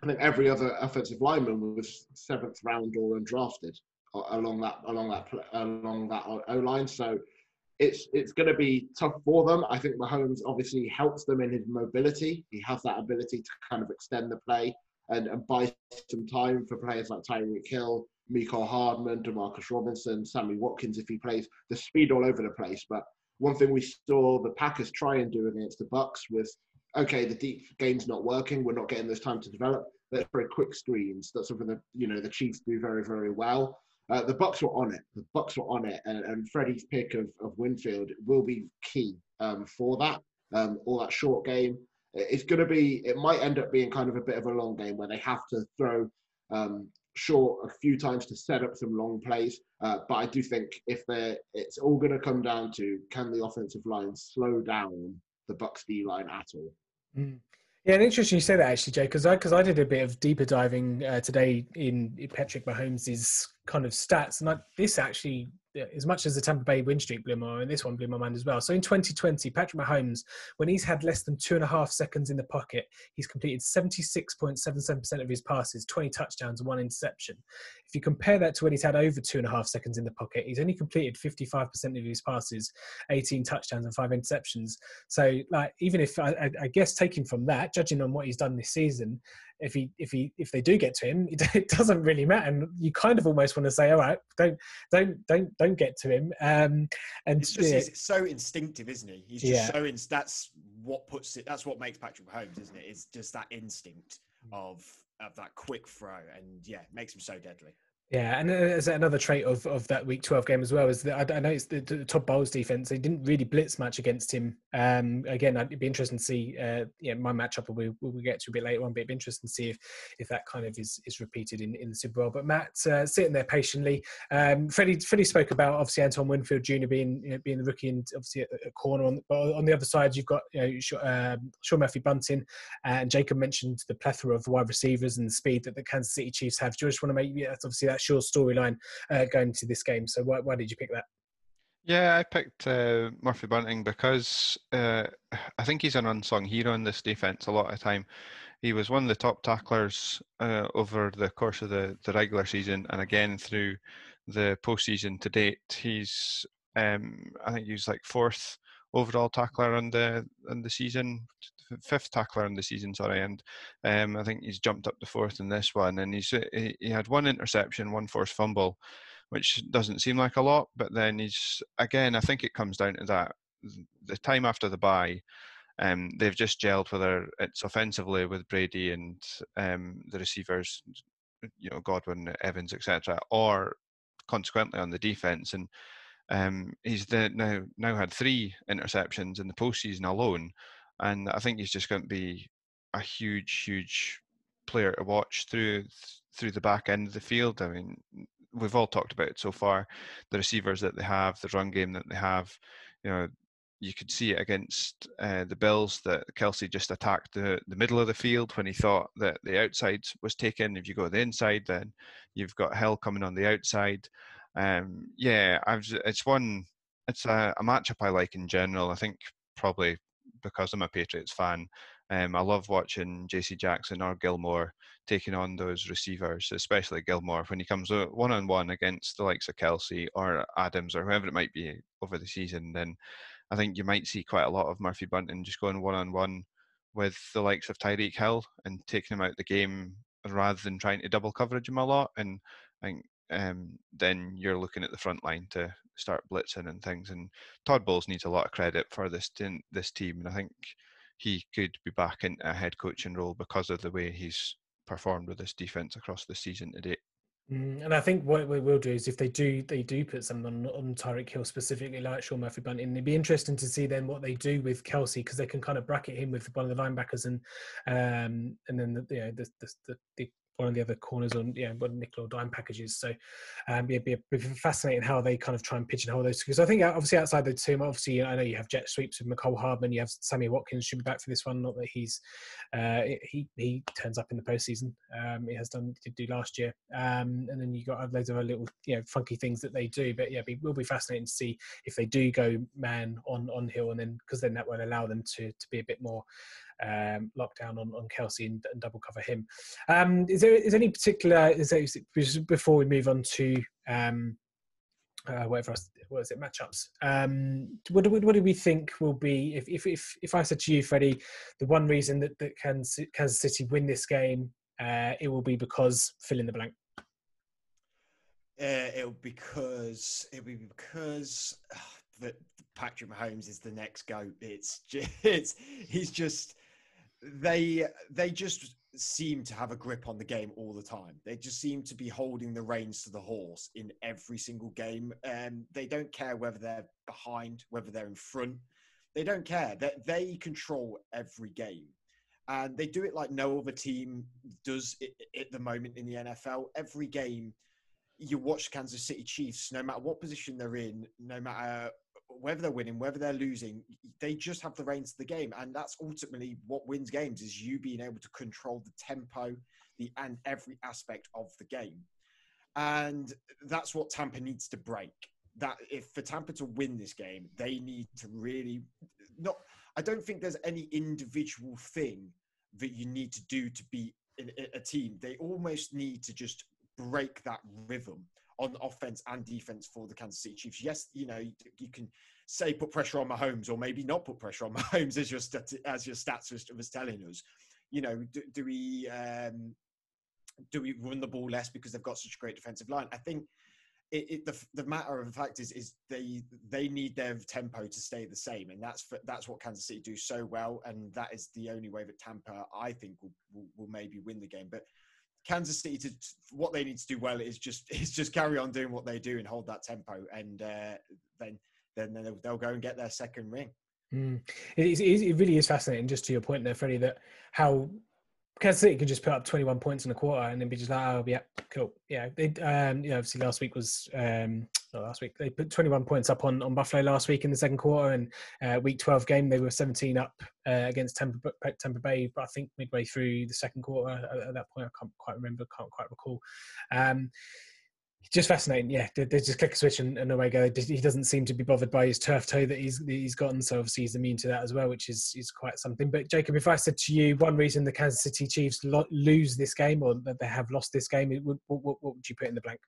I think every other offensive lineman was seventh round or undrafted along that along that along that O line. So it's it's going to be tough for them. I think Mahomes obviously helps them in his mobility. He has that ability to kind of extend the play and, and buy some time for players like Tyreek Hill Mecole Hardman, Demarcus Robinson, Sammy Watkins if he plays. The speed all over the place. But one thing we saw the Packers try and do against the Bucks was okay, the deep game's not working. We're not getting this time to develop. Let's play quick screens. That's something that you know the Chiefs do very, very well. Uh, the Bucks were on it. The Bucks were on it, and, and Freddie's pick of, of Winfield will be key um, for that. Um, all that short game. It's going to be. It might end up being kind of a bit of a long game where they have to throw um, short a few times to set up some long plays. Uh, but I do think if they're, it's all going to come down to can the offensive line slow down the Bucs D line at all. Mm. Yeah, and interesting you say that actually, Jay, because I because I did a bit of deeper diving uh, today in Patrick Mahomes' kind of stats, and I, this actually as much as the Tampa Bay win streak blew my mind, this one blew my mind as well. So in 2020, Patrick Mahomes, when he's had less than two and a half seconds in the pocket, he's completed 76.77% of his passes, 20 touchdowns, one interception. If you compare that to when he's had over two and a half seconds in the pocket, he's only completed 55% of his passes, 18 touchdowns, and five interceptions. So, like, even if I, I guess taking from that, judging on what he's done this season, if he if he if they do get to him, (laughs) it, doesn't really matter. And you kind of almost want to say, all right, don't don't don't don't get to him. Um, and it's just, yeah. so instinctive, isn't he? He's just yeah. so in, that's what puts it. That's what makes Patrick Mahomes, isn't it? It's just that instinct of of that quick throw, and yeah, makes him so deadly. Yeah, and as another trait of, of that Week 12 game as well is that I, I know it's the, the Todd Bowles defense. They didn't really blitz much against him. Um, again, it'd be interesting to see. Uh, yeah, my matchup we will get to a bit later on, but it'd be interesting to see if if that kind of is, is repeated in, in the Super Bowl. But Matt uh, sitting there patiently. Um, Freddie, Freddie spoke about obviously Antoine Winfield Jr. being you know, being the rookie and obviously at, a corner. On, but on the other side, you've got you know, um, Sean Murphy Bunting, and Jacob mentioned the plethora of wide receivers and the speed that the Kansas City Chiefs have. Do you just want to make yeah, obviously that's your storyline uh, going into this game? So why, why did you pick that? Yeah, I picked uh, Murphy Bunting because uh, I think he's an unsung hero in this defense a lot of time. He was one of the top tacklers uh, over the course of the, the regular season and again through the postseason to date. He's, um, I think, he's like fourth overall tackler in the in the season, fifth tackler in the season. Sorry, and um, I think he's jumped up to fourth in this one. And he's he, had one interception, one forced fumble, which doesn't seem like a lot, but then he's again. I think it comes down to that the time after the bye. Um, they've just gelled whether it's offensively with Brady and um, the receivers, you know Godwin, Evans, etc., or consequently on the defense. And um, he's the, now now had three interceptions in the postseason alone, and I think he's just going to be a huge, huge player to watch through through the back end of the field. I mean, we've all talked about it so far. The receivers that they have, the run game that they have, you know, you could see it against uh, the Bills that Kelce just attacked the, the middle of the field when he thought that the outside was taken. If you go to the inside, then you've got Hill coming on the outside. Um, yeah, I've, it's one. It's a, a matchup I like in general. I think probably because I'm a Patriots fan, um, I love watching JC Jackson or Gilmore taking on those receivers, especially Gilmore when he comes one on one against the likes of Kelce or Adams or whoever it might be over the season. Then I think you might see quite a lot of Murphy Bunting just going one on one with the likes of Tyreek Hill and taking him out the game rather than trying to double coverage him a lot. And I think um, then you're looking at the front line to start blitzing and things. And Todd Bowles needs a lot of credit for this this team, and I think he could be back in a head coaching role because of the way he's performed with this defense across the season to date. Mm, and I think what we will do is if they do they do put someone on, on Tyreek Hill specifically like Sean Murphy Bunting, it'd be interesting to see then what they do with Kelce because they can kind of bracket him with one of the linebackers and um and then the, you know the the, the one of the other corners on yeah one nickel or dime packages. So um, yeah, it'd be fascinating how they kind of try and pigeonhole those because I think obviously outside the team, obviously I know you have jet sweeps with Mecole Hardman, you have Sammy Watkins should be back for this one. Not that he's uh, he he turns up in the postseason. Um, he has done did do last year, um, and then you got loads of little you know funky things that they do. But yeah, it will be fascinating to see if they do go man on on Hill, and then because then that will allow them to to be a bit more um, lockdown on, on Kelce and, and double cover him. Um, is there is any particular is there, before we move on to um, uh, whatever else, what is it matchups? Um, what do we, what do we think will be if if if, if I said to you, Freddie, the one reason that that Kansas, Kansas City win this game, uh, it will be because fill in the blank. Uh, it'll because it'll be because uh, that Patrick Mahomes is the next goat. It's just, (laughs) it's he's just they they just seem to have a grip on the game all the time. They just seem to be holding the reins to the horse in every single game. Um, they don't care whether they're behind, whether they're in front. They don't care. They, they control every game. And they do it like no other team does at the moment in the NFL. Every game, you watch Kansas City Chiefs, no matter what position they're in, no matter whether they're winning, whether they're losing, they just have the reins of the game, and that's ultimately what wins games: is you being able to control the tempo, the and every aspect of the game, and that's what Tampa needs to break. That if for Tampa to win this game, they need to really not. I don't think there's any individual thing that you need to do to be a team. They almost need to just break that rhythm on offense and defense for the Kansas City Chiefs. Yes, you know, you, you can say put pressure on Mahomes or maybe not put pressure on (laughs) Mahomes as your stat, as your stats was, was telling us. You know, do, do we um, do we run the ball less because they've got such a great defensive line? I think it, it, the, the matter of the fact is is they they need their tempo to stay the same, and that's for, that's what Kansas City do so well, and that is the only way that Tampa I think will, will, will maybe win the game. But Kansas City to what they need to do well is just (laughs) is just carry on doing what they do and hold that tempo, and uh, then then they'll, they'll, go and get their second ring. Mm. It, is, it really is fascinating. Just to your point there, Freddie, that how Kansas City could just put up 21 points in a quarter and then be just like, oh, yeah, cool. Yeah, they, um, you know, obviously last week was um, last week. They put 21 points up on, on Buffalo last week in the second quarter, and uh, week 12 game they were 17 up uh, against Tampa, Tampa Bay. But I think midway through the second quarter, at, at, that point, I can't quite remember, can't quite recall. Um, just fascinating, yeah. They, they, just click a switch and, and away go. He doesn't seem to be bothered by his turf toe that he's that he's gotten, so obviously he's immune to that as well, which is is quite something. But Jacob, if I said to you one reason the Kansas City Chiefs lo- lose this game or that they have lost this game, what, what, what would you put in the blank?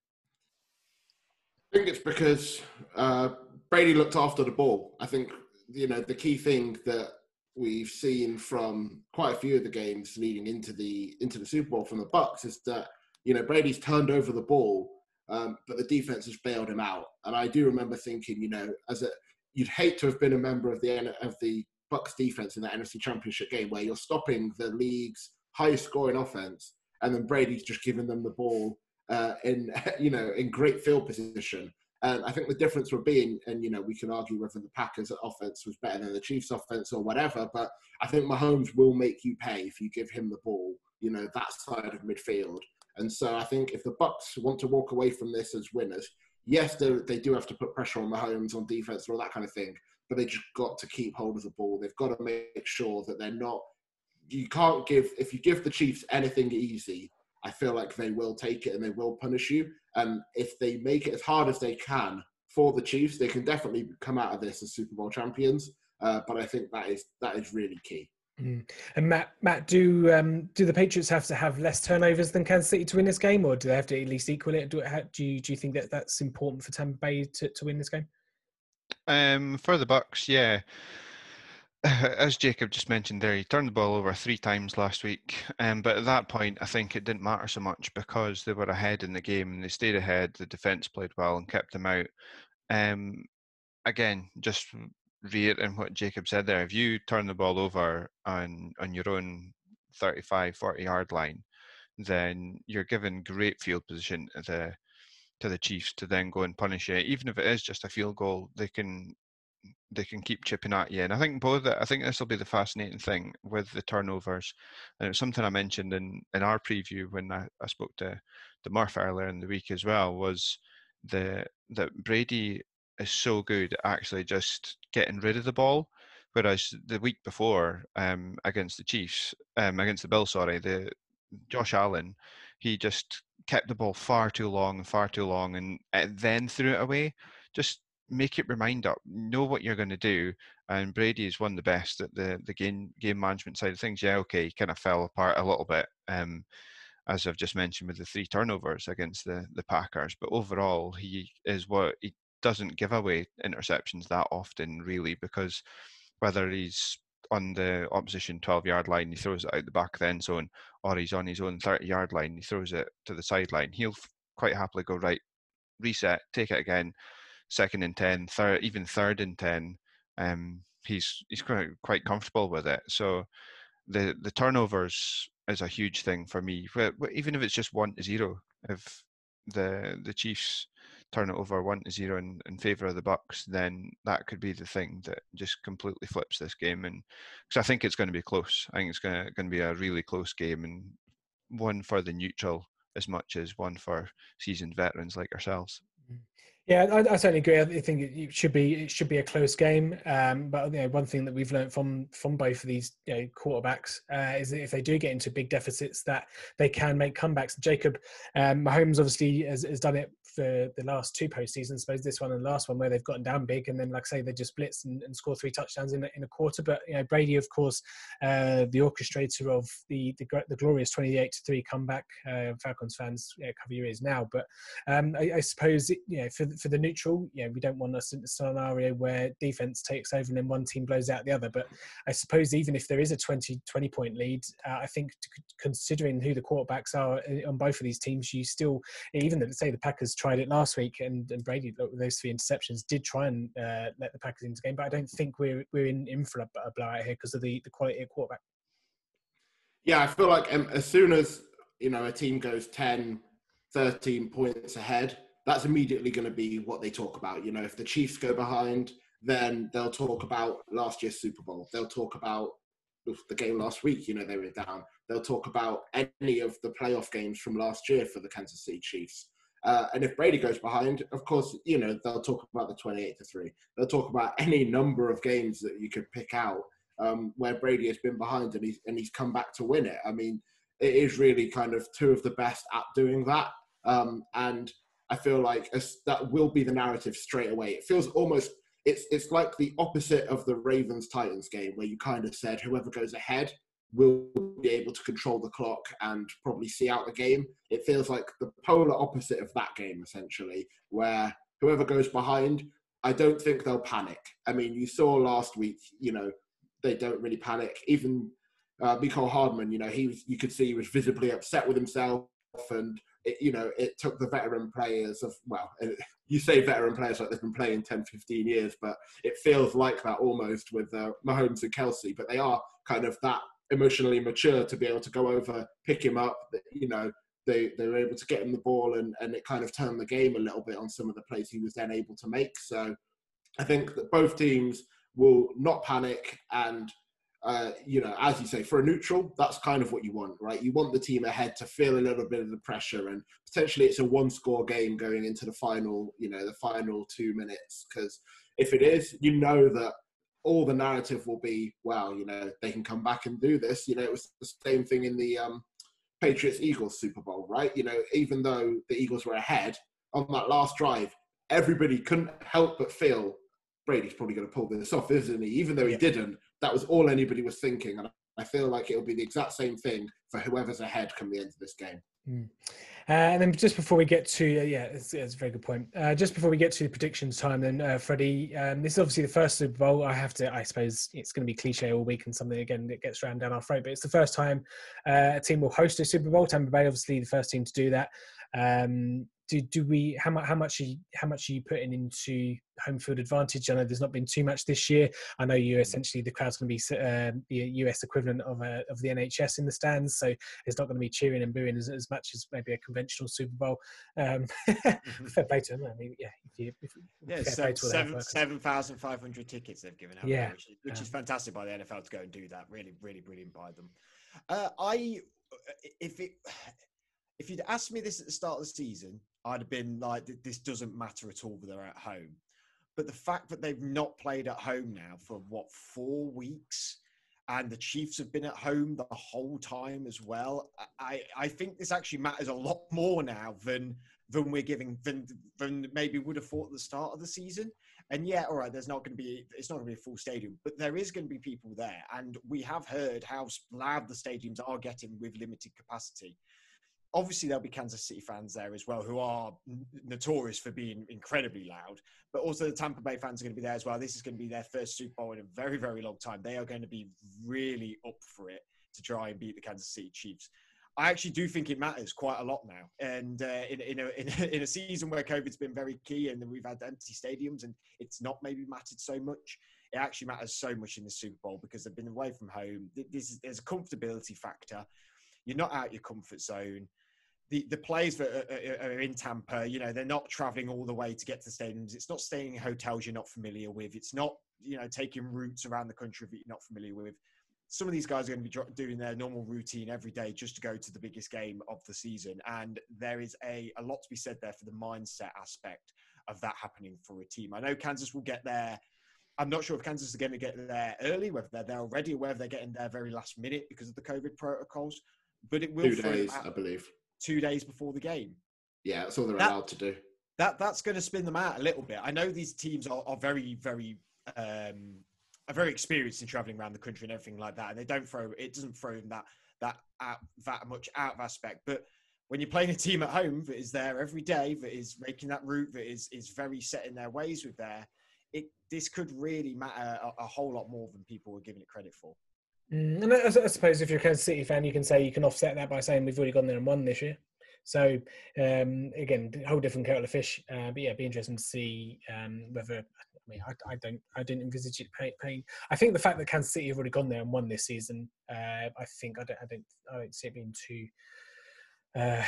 I think it's because uh, Brady looked after the ball. I think you know the key thing that we've seen from quite a few of the games leading into the into the Super Bowl from the Bucs is that you know Brady's turned over the ball, um, but the defense has bailed him out. And I do remember thinking, you know, as a you'd hate to have been a member of the of the Bucs defense in that NFC Championship game where you're stopping the league's highest scoring offense, and then Brady's just giving them the ball uh, in (laughs) you know in great field position. And I think the difference would be, and you know, we can argue whether the Packers' offense was better than the Chiefs' offense or whatever, but I think Mahomes will make you pay if you give him the ball, you know, that side of midfield. And so I think if the Bucs want to walk away from this as winners, yes, they do have to put pressure on Mahomes on defense and all that kind of thing, but they just got to keep hold of the ball. They've got to make sure that they're not. You can't give if you give the Chiefs anything easy, I feel like they will take it and they will punish you. And if they make it as hard as they can for the Chiefs, they can definitely come out of this as Super Bowl champions. Uh, but I think that is that is really key. Mm. And Matt, Matt, do um, do the Patriots have to have less turnovers than Kansas City to win this game, or do they have to at least equal it? Do, it, do you do you think that that's important for Tampa Bay to, to win this game? Um, for the Bucs, yeah. (laughs) as Jacob just mentioned there, he turned the ball over three times last week. Um, but at that point, I think it didn't matter so much because they were ahead in the game and they stayed ahead. The defense played well and kept them out. Um, again, just reiterating what Jacob said there, if you turn the ball over on, on your own 35, 40 yard line, then you're given great field position to the, to the Chiefs to then go and punish it. Even if it is just a field goal, they can they can keep chipping at you. And I think both. I think this will be the fascinating thing with the turnovers. And it's something I mentioned in in our preview when I, I spoke to the Murph earlier in the week as well. Was the that Brady is so good at actually just getting rid of the ball, whereas the week before um, against the Chiefs, um, against the Bills, sorry, the Josh Allen, he just kept the ball far too long far too long, and then threw it away. Just make it remind up, know what you're going to do. And Brady is one of the best at the the game game management side of things. Yeah, okay, he kind of fell apart a little bit, um, as I've just mentioned with the three turnovers against the the Packers. But overall, he is what he doesn't give away interceptions that often, really, because whether he's on the opposition 12 yard line, he throws it out the back of the end zone, or he's on his own 30 yard line, he throws it to the sideline. He'll quite happily go right, reset, take it again, second and 10, even third and 10, um, he's he's quite, quite comfortable with it. So the the turnovers is a huge thing for me. Even if it's just one to zero, if the the Chiefs turn it over one to zero in, in favour of the Bucs, then that could be the thing that just completely flips this game. And because I think it's going to be close, I think it's going to, going to be a really close game and one for the neutral as much as one for seasoned veterans like ourselves. Yeah, I, I, certainly agree. I think it should be it should be a close game. Um, but you know, one thing that we've learned from from both of these you know, quarterbacks uh, is that if they do get into big deficits, that they can make comebacks. Jacob um, Mahomes obviously has, has done it for the last two postseasons, I suppose this one and the last one where they've gotten down big and then, like I say, they just blitz and, and score three touchdowns in, in a quarter. But you know, Brady, of course, uh, the orchestrator of the, the, the glorious twenty-eight to three comeback. Uh, Falcons fans know, cover your ears now, but um, I, I, suppose you know for for the neutral, you know, we don't want a scenario where defense takes over and then one team blows out the other. But I suppose even if there is a 20, 20 point lead, uh, I think considering who the quarterbacks are uh, on both of these teams, you still even let's say the Packers tried it last week, and, and Brady, those three interceptions, did try and uh, let the Packers into the game. But I don't think we're we're in, in for a blowout here because of the, the quality of quarterback. Yeah, I feel like um, as soon as you know a team goes 10, 13 points ahead, that's immediately going to be what they talk about. You know, if the Chiefs go behind, then they'll talk about last year's Super Bowl. They'll talk about the game last week. You know, they were down. They'll talk about any of the playoff games from last year for the Kansas City Chiefs. Uh, and if Brady goes behind, of course, you know, they'll talk about the 28 to 3. They'll talk about any number of games that you could pick out um, where Brady has been behind and he's, and he's come back to win it. I mean, it is really kind of two of the best at doing that. Um, and I feel like that will be the narrative straight away. It feels almost, it's, it's like the opposite of the Ravens Titans game where you kind of said whoever goes ahead will be able to control the clock and probably see out the game. It feels like the polar opposite of that game, essentially, where whoever goes behind, I don't think they'll panic. I mean, you saw last week, you know, they don't really panic. Even uh, Mecole Hardman, you know, he was, you could see he was visibly upset with himself and it, you know, it took the veteran players of, well, (laughs) you say veteran players like they've been playing 10, 15 years, but it feels like that almost with uh, Mahomes and Kelce, but they are kind of that emotionally mature to be able to go over, pick him up. You know, they they were able to get him the ball, and and it kind of turned the game a little bit on some of the plays he was then able to make. So I think that both teams will not panic and. Uh, you know, as you say, for a neutral, that's kind of what you want, right? You want the team ahead to feel a little bit of the pressure, and potentially it's a one-score game going into the final, you know, the final two minutes. Because if it is, you know that all the narrative will be, well, you know, they can come back and do this. You know, it was the same thing in the um, Patriots Eagles Super Bowl, right? You know, even though the Eagles were ahead on that last drive, everybody couldn't help but feel Brady's probably going to pull this off, isn't he? Even though he yeah. didn't, that was all anybody was thinking. And I feel like it'll be the exact same thing for whoever's ahead come the end of this game. Mm. Uh, and then just before we get to uh, yeah, it's, it's, a very good point. Uh, just before we get to the predictions time, then uh, Freddie, um, this is obviously the first Super Bowl. I have to, I suppose, it's going to be cliche all week and something again that gets rammed down our throat. But it's the first time uh, a team will host a Super Bowl. Tampa Bay, obviously, the first team to do that. Um, do do we how much how much are you, how much are you putting into home field advantage? I know there's not been too much this year. I know you essentially the crowd's going to be uh, the US equivalent of a, of the NHS in the stands, so it's not going to be cheering and booing as, as much as maybe a conventional Super Bowl. Um, (laughs) mm-hmm. fair play to them. I mean, yeah, if you, if, yeah, so seven seven thousand five hundred tickets they've given out, yeah, which, which um, is fantastic by the NFL to go and do that. Really, really brilliant by them. Uh, I if it (sighs) if you'd asked me this at the start of the season, I'd have been like, this doesn't matter at all. That they're at home. But the fact that they've not played at home now for what, four weeks? And the Chiefs have been at home the whole time as well. I, I think this actually matters a lot more now than than we're giving than than maybe would have thought at the start of the season. And yeah, all right, there's not going to be it's not going to be a full stadium, but there is going to be people there, and we have heard how loud the stadiums are getting with limited capacity obviously there'll be Kansas City fans there as well, who are notorious for being incredibly loud. But also the Tampa Bay fans are going to be there as well. This is going to be their first Super Bowl in a very, very long time. They are going to be really up for it to try and beat the Kansas City Chiefs. I actually do think it matters quite a lot now, and uh, in, in, a, in, a, (laughs) in a season where COVID's been very key, and we've had empty stadiums, and it's not maybe mattered so much. it actually matters so much in the Super Bowl because they've been away from home. There's, there's a comfortability factor. You're not out your comfort zone. The, the players that are, are in Tampa, you know, they're not traveling all the way to get to the stadiums. It's not staying in hotels you're not familiar with. It's not, you know, taking routes around the country that you're not familiar with some of these guys are going to be doing their normal routine every day just to go to the biggest game of the season. And there is a, a lot to be said there for the mindset aspect of that happening for a team. I know Kansas will get there. I'm not sure if Kansas is going to get there early, whether they're there already, or whether they're getting there very last minute because of the COVID protocols. But it will two days, I believe, two days before the game. Yeah, that's all they're that, allowed to do. That that's going to spin them out a little bit. I know these teams are, are very very um, are very experienced in traveling around the country and everything like that, and they don't throw it doesn't throw them that that out, that much out of aspect. But when you're playing a team at home that is there every day, that is making that route, that is is very set in their ways with there, it this could really matter a, a whole lot more than people are giving it credit for. Mm, and I, I, suppose if you're a Kansas City fan, you can say you can offset that by saying we've already gone there and won this year. So um, again, a whole different kettle of fish. Uh, but yeah, be interesting to see um, whether I mean, I, I, don't, I didn't envisage it paying. I think the fact that Kansas City have already gone there and won this season, uh, I think I don't, I don't, I don't see it being too uh,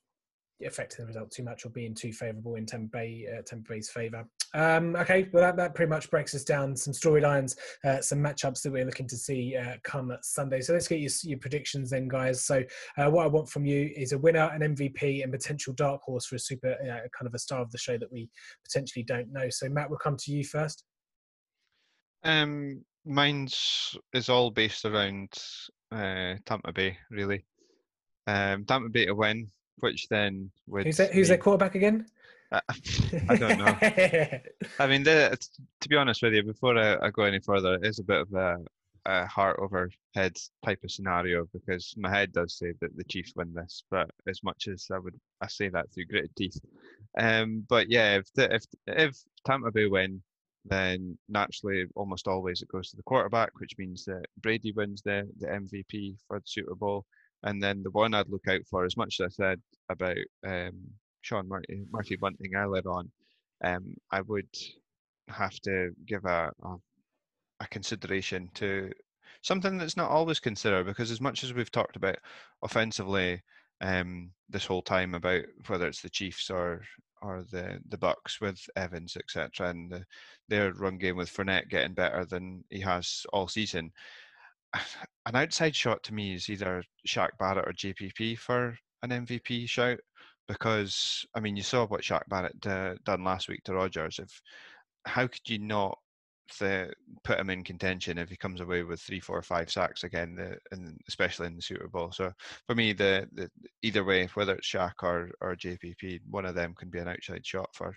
(sighs) affecting the result too much or being too favourable in Tampa, Bay, uh, Tampa Bay's favour. Um, okay, well that, that pretty much breaks us down some storylines, uh, some matchups that we're looking to see uh, come Sunday. So let's get your, your predictions then, guys. So uh, what I want from you is a winner, an MVP, and potential dark horse for a super uh, kind of a star of the show that we potentially don't know. So Matt, we'll come to you first. Um, mine's is all based around uh, Tampa Bay, really. Um, Tampa Bay to win, which then would who's that, who's their quarterback again? (laughs) I don't know. (laughs) I mean, the, to be honest with you, before I, I, go any further, it is a bit of a, a heart over head type of scenario because my head does say that the Chiefs win this, but as much as I would, I say that through gritted teeth. Um, but yeah, if the, if if Tampa Bay win, then naturally, almost always it goes to the quarterback, which means that Brady wins the the MVP for the Super Bowl. And then the one I'd look out for, as much as I said about um, Sean Murphy, Murphy Bunting earlier on, um, I would have to give a, a, a consideration to something that's not always considered because as much as we've talked about offensively um, this whole time about whether it's the Chiefs or or the the Bucs with Evans etc. and the, their run game with Fournette getting better than he has all season. (sighs) An outside shot to me is either Shaq Barrett or JPP for an MVP shout because I mean you saw what Shaq Barrett d- done last week to Rodgers. If how could you not put him in contention if he comes away with three, four, five sacks again, the, and especially in the Super Bowl. So for me, the, the either way, whether it's Shaq or or JPP, one of them can be an outside shot for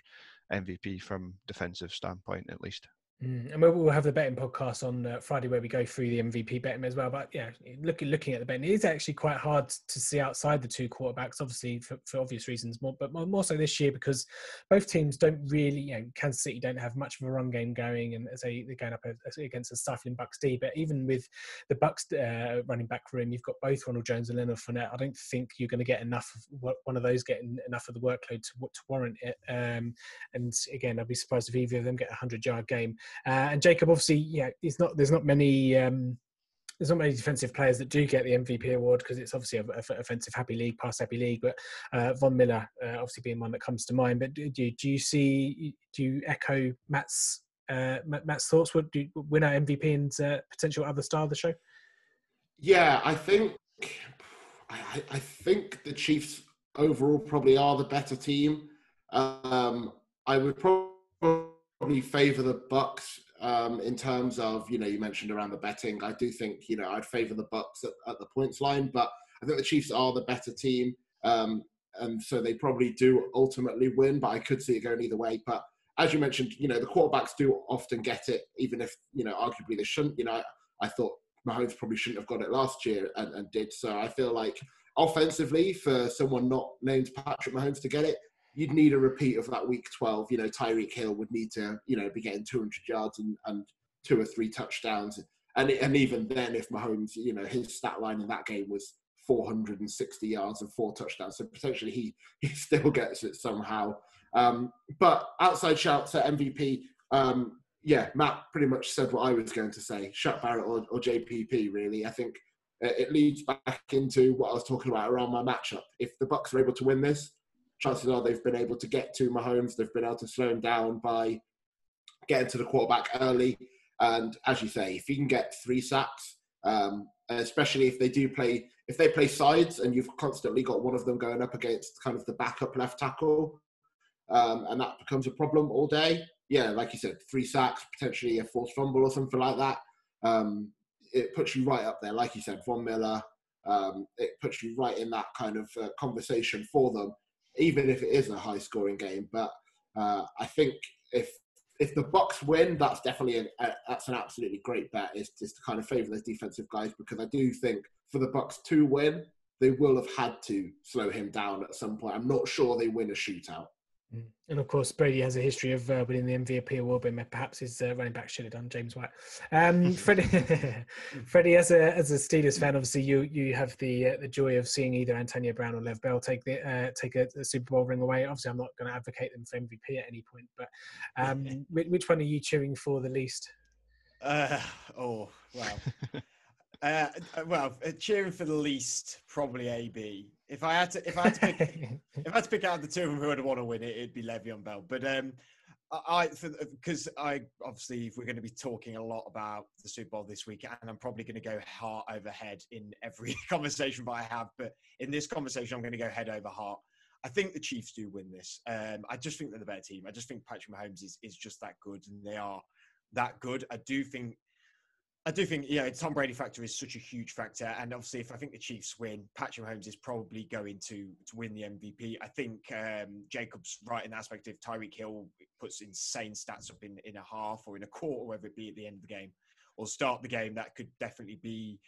MVP from defensive standpoint at least. Mm, and we'll have the betting podcast on uh, Friday where we go through the MVP betting as well. But yeah, looking looking at the betting, it is actually quite hard to see outside the two quarterbacks, obviously for, for obvious reasons. More, but more so this year because both teams don't really. You know, Kansas City don't have much of a run game going, and as they, they're going up against a stifling Bucs D. But even with the Bucs uh, running back room, you've got both Ronald Jones and Leonard Fournette. I don't think you're going to get enough of one of those getting enough of the workload to, to warrant it. Um, and again, I'd be surprised if either of them get a hundred yard game. Uh, and Jacob obviously, yeah, it's not. There's not many. Um, there's not many defensive players that do get the MVP award because it's obviously a, a, offensive happy league, pass happy league. But uh, Von Miller, uh, obviously being one that comes to mind. But do, do, do you see? Do you echo Matt's uh, Matt's thoughts? Would you win our MVP and uh, potential other star of the show? Yeah, I think I, I think the Chiefs overall probably are the better team. Um, I would probably favour the Bucs um, in terms of you know you mentioned around the betting. I do think you know I'd favour the Bucs at, at, the points line, but I think the Chiefs are the better team, um, and so they probably do ultimately win. But I could see it going either way. But as you mentioned, you know the quarterbacks do often get it, even if you know arguably they shouldn't. You know I, I thought Mahomes probably shouldn't have got it last year and, and did. So I feel like offensively for someone not named Patrick Mahomes to get it, you'd need a repeat of that week 12. You know, Tyreek Hill would need to, you know, be getting 200 yards and, and two or three touchdowns. And, and even then, if Mahomes, you know, his stat line in that game was 460 yards and four touchdowns. So potentially he, (laughs) he still gets it somehow. Um, but outside shouts at MVP, um, yeah, Matt pretty much said what I was going to say. Shaq Barrett or, or JPP. Really, I think it leads back into what I was talking about around my matchup. If the Bucs are able to win this, chances are they've been able to get to Mahomes. They've been able to slow him down by getting to the quarterback early. And as you say, if you can get three sacks, um, especially if they do play, if they play sides and you've constantly got one of them going up against kind of the backup left tackle, um, and that becomes a problem all day. Yeah, like you said, three sacks, potentially a forced fumble or something like that. Um, it puts you right up there. Like you said, Von Miller, um, it puts you right in that kind of uh, conversation for them, even if it is a high scoring game. But uh, I think if if the Bucs win, that's definitely an, that's an absolutely great bet. Is just to kind of favour those defensive guys because I do think for the Bucs to win, they will have had to slow him down at some point. I'm not sure they win a shootout. Mm. And of course, Brady has a history of uh, winning the MVP award, but perhaps his uh, running back should have done James White. Um, (laughs) Freddie, (laughs) Freddie, as a as a Steelers fan, obviously you you have the uh, the joy of seeing either Antonio Brown or Lev Bell take the uh, take a, a, Super Bowl ring away. Obviously, I'm not going to advocate them for MVP at any point, but um, (laughs) which one are you cheering for the least? Uh, oh wow. Uh, well, uh, cheering for the least, probably AB. If I had to, if I had to pick, (laughs) if I had to pick out the two of them who would want to win it, it'd be Le'Veon Bell. But um, I, because I obviously we're going to be talking a lot about the Super Bowl this week, and I'm probably going to go heart over head in every (laughs) conversation that I have. But in this conversation, I'm going to go head over heart. I think the Chiefs do win this. Um, I just think they're the better team. I just think Patrick Mahomes is is just that good, and they are that good. I do think I do think, yeah, Tom Brady factor is such a huge factor. And obviously, if I think the Chiefs win, Patrick Mahomes is probably going to, to win the MVP. I think um, Jacob's right in the aspect of Tyreek Hill puts insane stats up in, in a half or in a quarter, whether it be at the end of the game or start the game. That could definitely be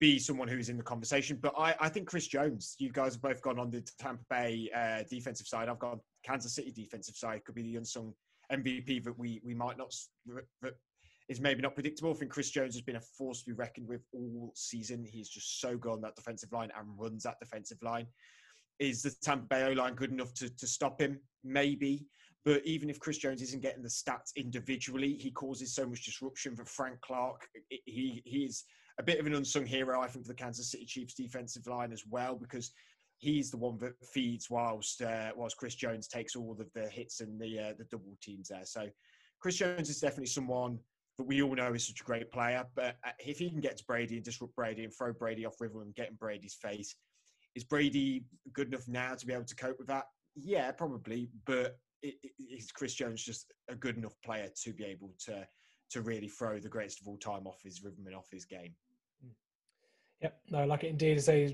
be someone who's in the conversation. But I, I think Chris Jones, you guys have both gone on the Tampa Bay uh, defensive side. I've gone Kansas City defensive side. Could be the unsung MVP that we we might not that is maybe not predictable. I think Chris Jones has been a force to be reckoned with all season. He's just so good on that defensive line and runs that defensive line. Is the Tampa Bay O line good enough to, to stop him? Maybe. But even if Chris Jones isn't getting the stats individually, he causes so much disruption for Frank Clark. He he's a bit of an unsung hero, I think, for the Kansas City Chiefs defensive line as well, because he's the one that feeds whilst uh, whilst Chris Jones takes all of the hits and the uh, the double teams there. So Chris Jones is definitely someone that we all know is such a great player. But uh, if he can get to Brady and disrupt Brady and throw Brady off rhythm and get in Brady's face, is Brady good enough now to be able to cope with that? Yeah, probably. But is Chris Jones just a good enough player to be able to to really throw the greatest of all time off his rhythm and off his game? Yep, no, like it indeed. Say,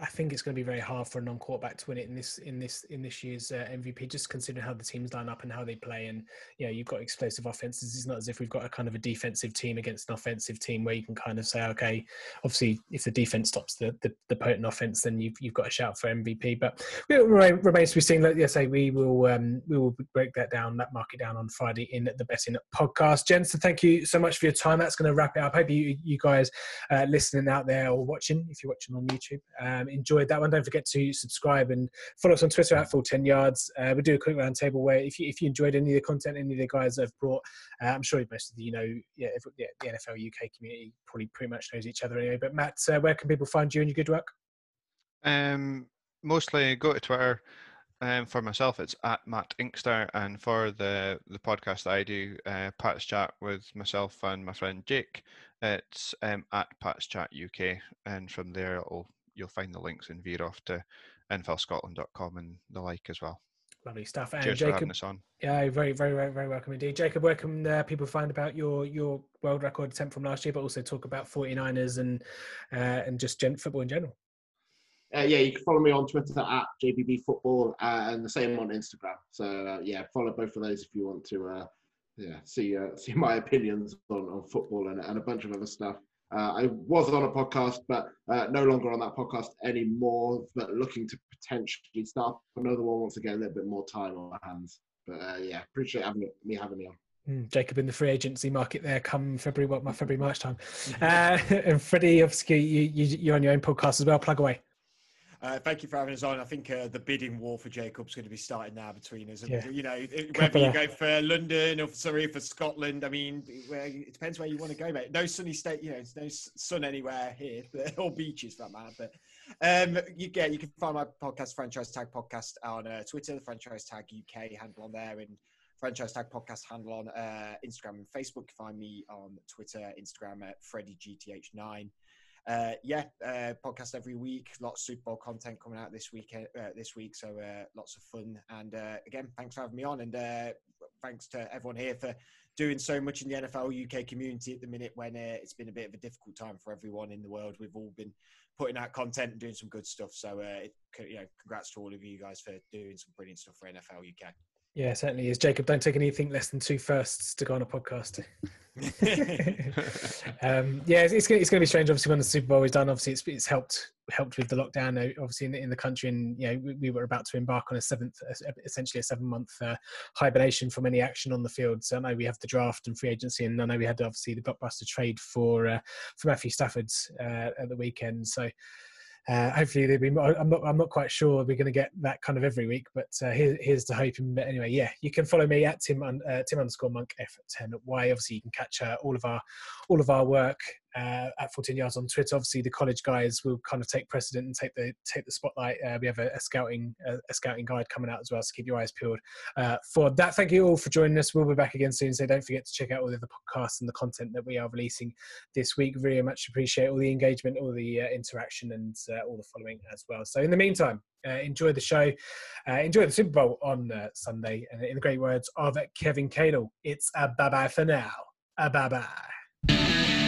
I think it's going to be very hard for a non-quarterback to win it in this in this in this year's uh, MVP. Just considering how the teams line up and how they play, and you know, you've got explosive offenses. It's not as if we've got a kind of a defensive team against an offensive team where you can kind of say, okay, obviously, if the defense stops the the, the potent offense, then you've you've got a shout for MVP. But it remains to be seen. Like yes, say we will um, we will break that down, that market down on Friday in the Betting podcast. Jensen, thank you so much for your time. That's going to wrap it up. I Hope you you guys uh, listening out there or watching, if you're watching on YouTube, um, enjoyed that one. Don't forget to subscribe and follow us on Twitter at Full Ten Yards. Uh, we do a quick roundtable where if you if you enjoyed any of the content, any of the guys have brought, uh, I'm sure most of you know, yeah, if, yeah, the NFL UK community probably pretty much knows each other anyway. But Matt, uh, where can people find you and your good work? Um, mostly go to Twitter. Um, for myself, it's at Matt Inkster, and for the the podcast that I do, uh, Pat's chat with myself and my friend Jake, it's um, at Pat's Chat UK, and from there it'll, you'll find the links and veer off to nflscotland.com and the like as well. Lovely stuff. And Cheers Jacob, for having us on. Yeah, very, very, very, very welcome indeed. Jacob, where can uh, people find about your your world record attempt from last year, but also talk about 49ers and uh, and just gen- football in general? Uh, yeah, you can follow me on Twitter at JBB Football uh, and the same on Instagram. So uh, yeah, follow both of those if you want to. Uh, yeah, see uh, see my opinions on, on football and, and a bunch of other stuff. Uh, I was on a podcast, but no longer on that podcast anymore. But looking to potentially start another one once again, a little bit more time on my hands. But yeah, appreciate having me having me on. Mm, Jacob in the free agency market there come February, what my February March time, (laughs) uh, (laughs) and Freddie, obviously you, you you're on your own podcast as well. Plug away. Uh, thank you for having us on. I think uh, the bidding war for Jacob's going to be starting now between us. Yeah. You know, whether you go for London or sorry for Scotland. I mean, it depends where you want to go, mate. No sunny state, you know, no sun anywhere here, (laughs) or beaches for that matter. But um, you get you can find my podcast, Franchise Tag Podcast, on uh, Twitter, the Franchise Tag UK handle on there, and Franchise Tag Podcast handle on uh, Instagram and Facebook. You can find me on Twitter, Instagram at FreddyGTH9 uh, yeah, uh, podcast every week. Lots of Super Bowl content coming out this week. Uh, this week, so uh, lots of fun. And uh, again, thanks for having me on, and uh, thanks to everyone here for doing so much in the NFL UK community at the minute when it's been a bit of a difficult time for everyone in the world. We've all been putting out content and doing some good stuff. So, it, you know, congrats to all of you guys for doing some brilliant stuff for NFL UK. Yeah, certainly is. Jacob, don't take anything less than two firsts to go on a podcast. (laughs) (laughs) um, yeah, it's, it's, going to be strange. Obviously, when the Super Bowl is done, obviously it's, it's helped helped with the lockdown. Obviously, in the, in the country, and you know, we, we, were about to embark on a seventh, essentially a seven month uh, hibernation from any action on the field. So I know we have the draft and free agency, and I know we had obviously the blockbuster trade for uh, for Matthew Stafford uh, at the weekend. So uh, hopefully they'll be. More, I'm not. I'm not quite sure we're going to get that kind of every week, but uh, here, here's the hope. But anyway, yeah, you can follow me at Tim uh, Tim underscore Monk F10 Y. Obviously, you can catch uh, all of our all of our work uh, at Full Ten Yards on Twitter. Obviously, the college guys will kind of take precedent and take the take the spotlight. Uh, we have a, a scouting a, a, scouting guide coming out as well, so keep your eyes peeled uh, for that. Thank you all for joining us. We'll be back again soon, so don't forget to check out all of the podcasts and the content that we are releasing this week. Very much appreciate all the engagement, all the uh, interaction, and uh, all the following as well. So, in the meantime. Uh, enjoy the show. enjoy the Super Bowl on Sunday. And in the great words of Kevin Cadle, it's a bye bye for now. A bye bye.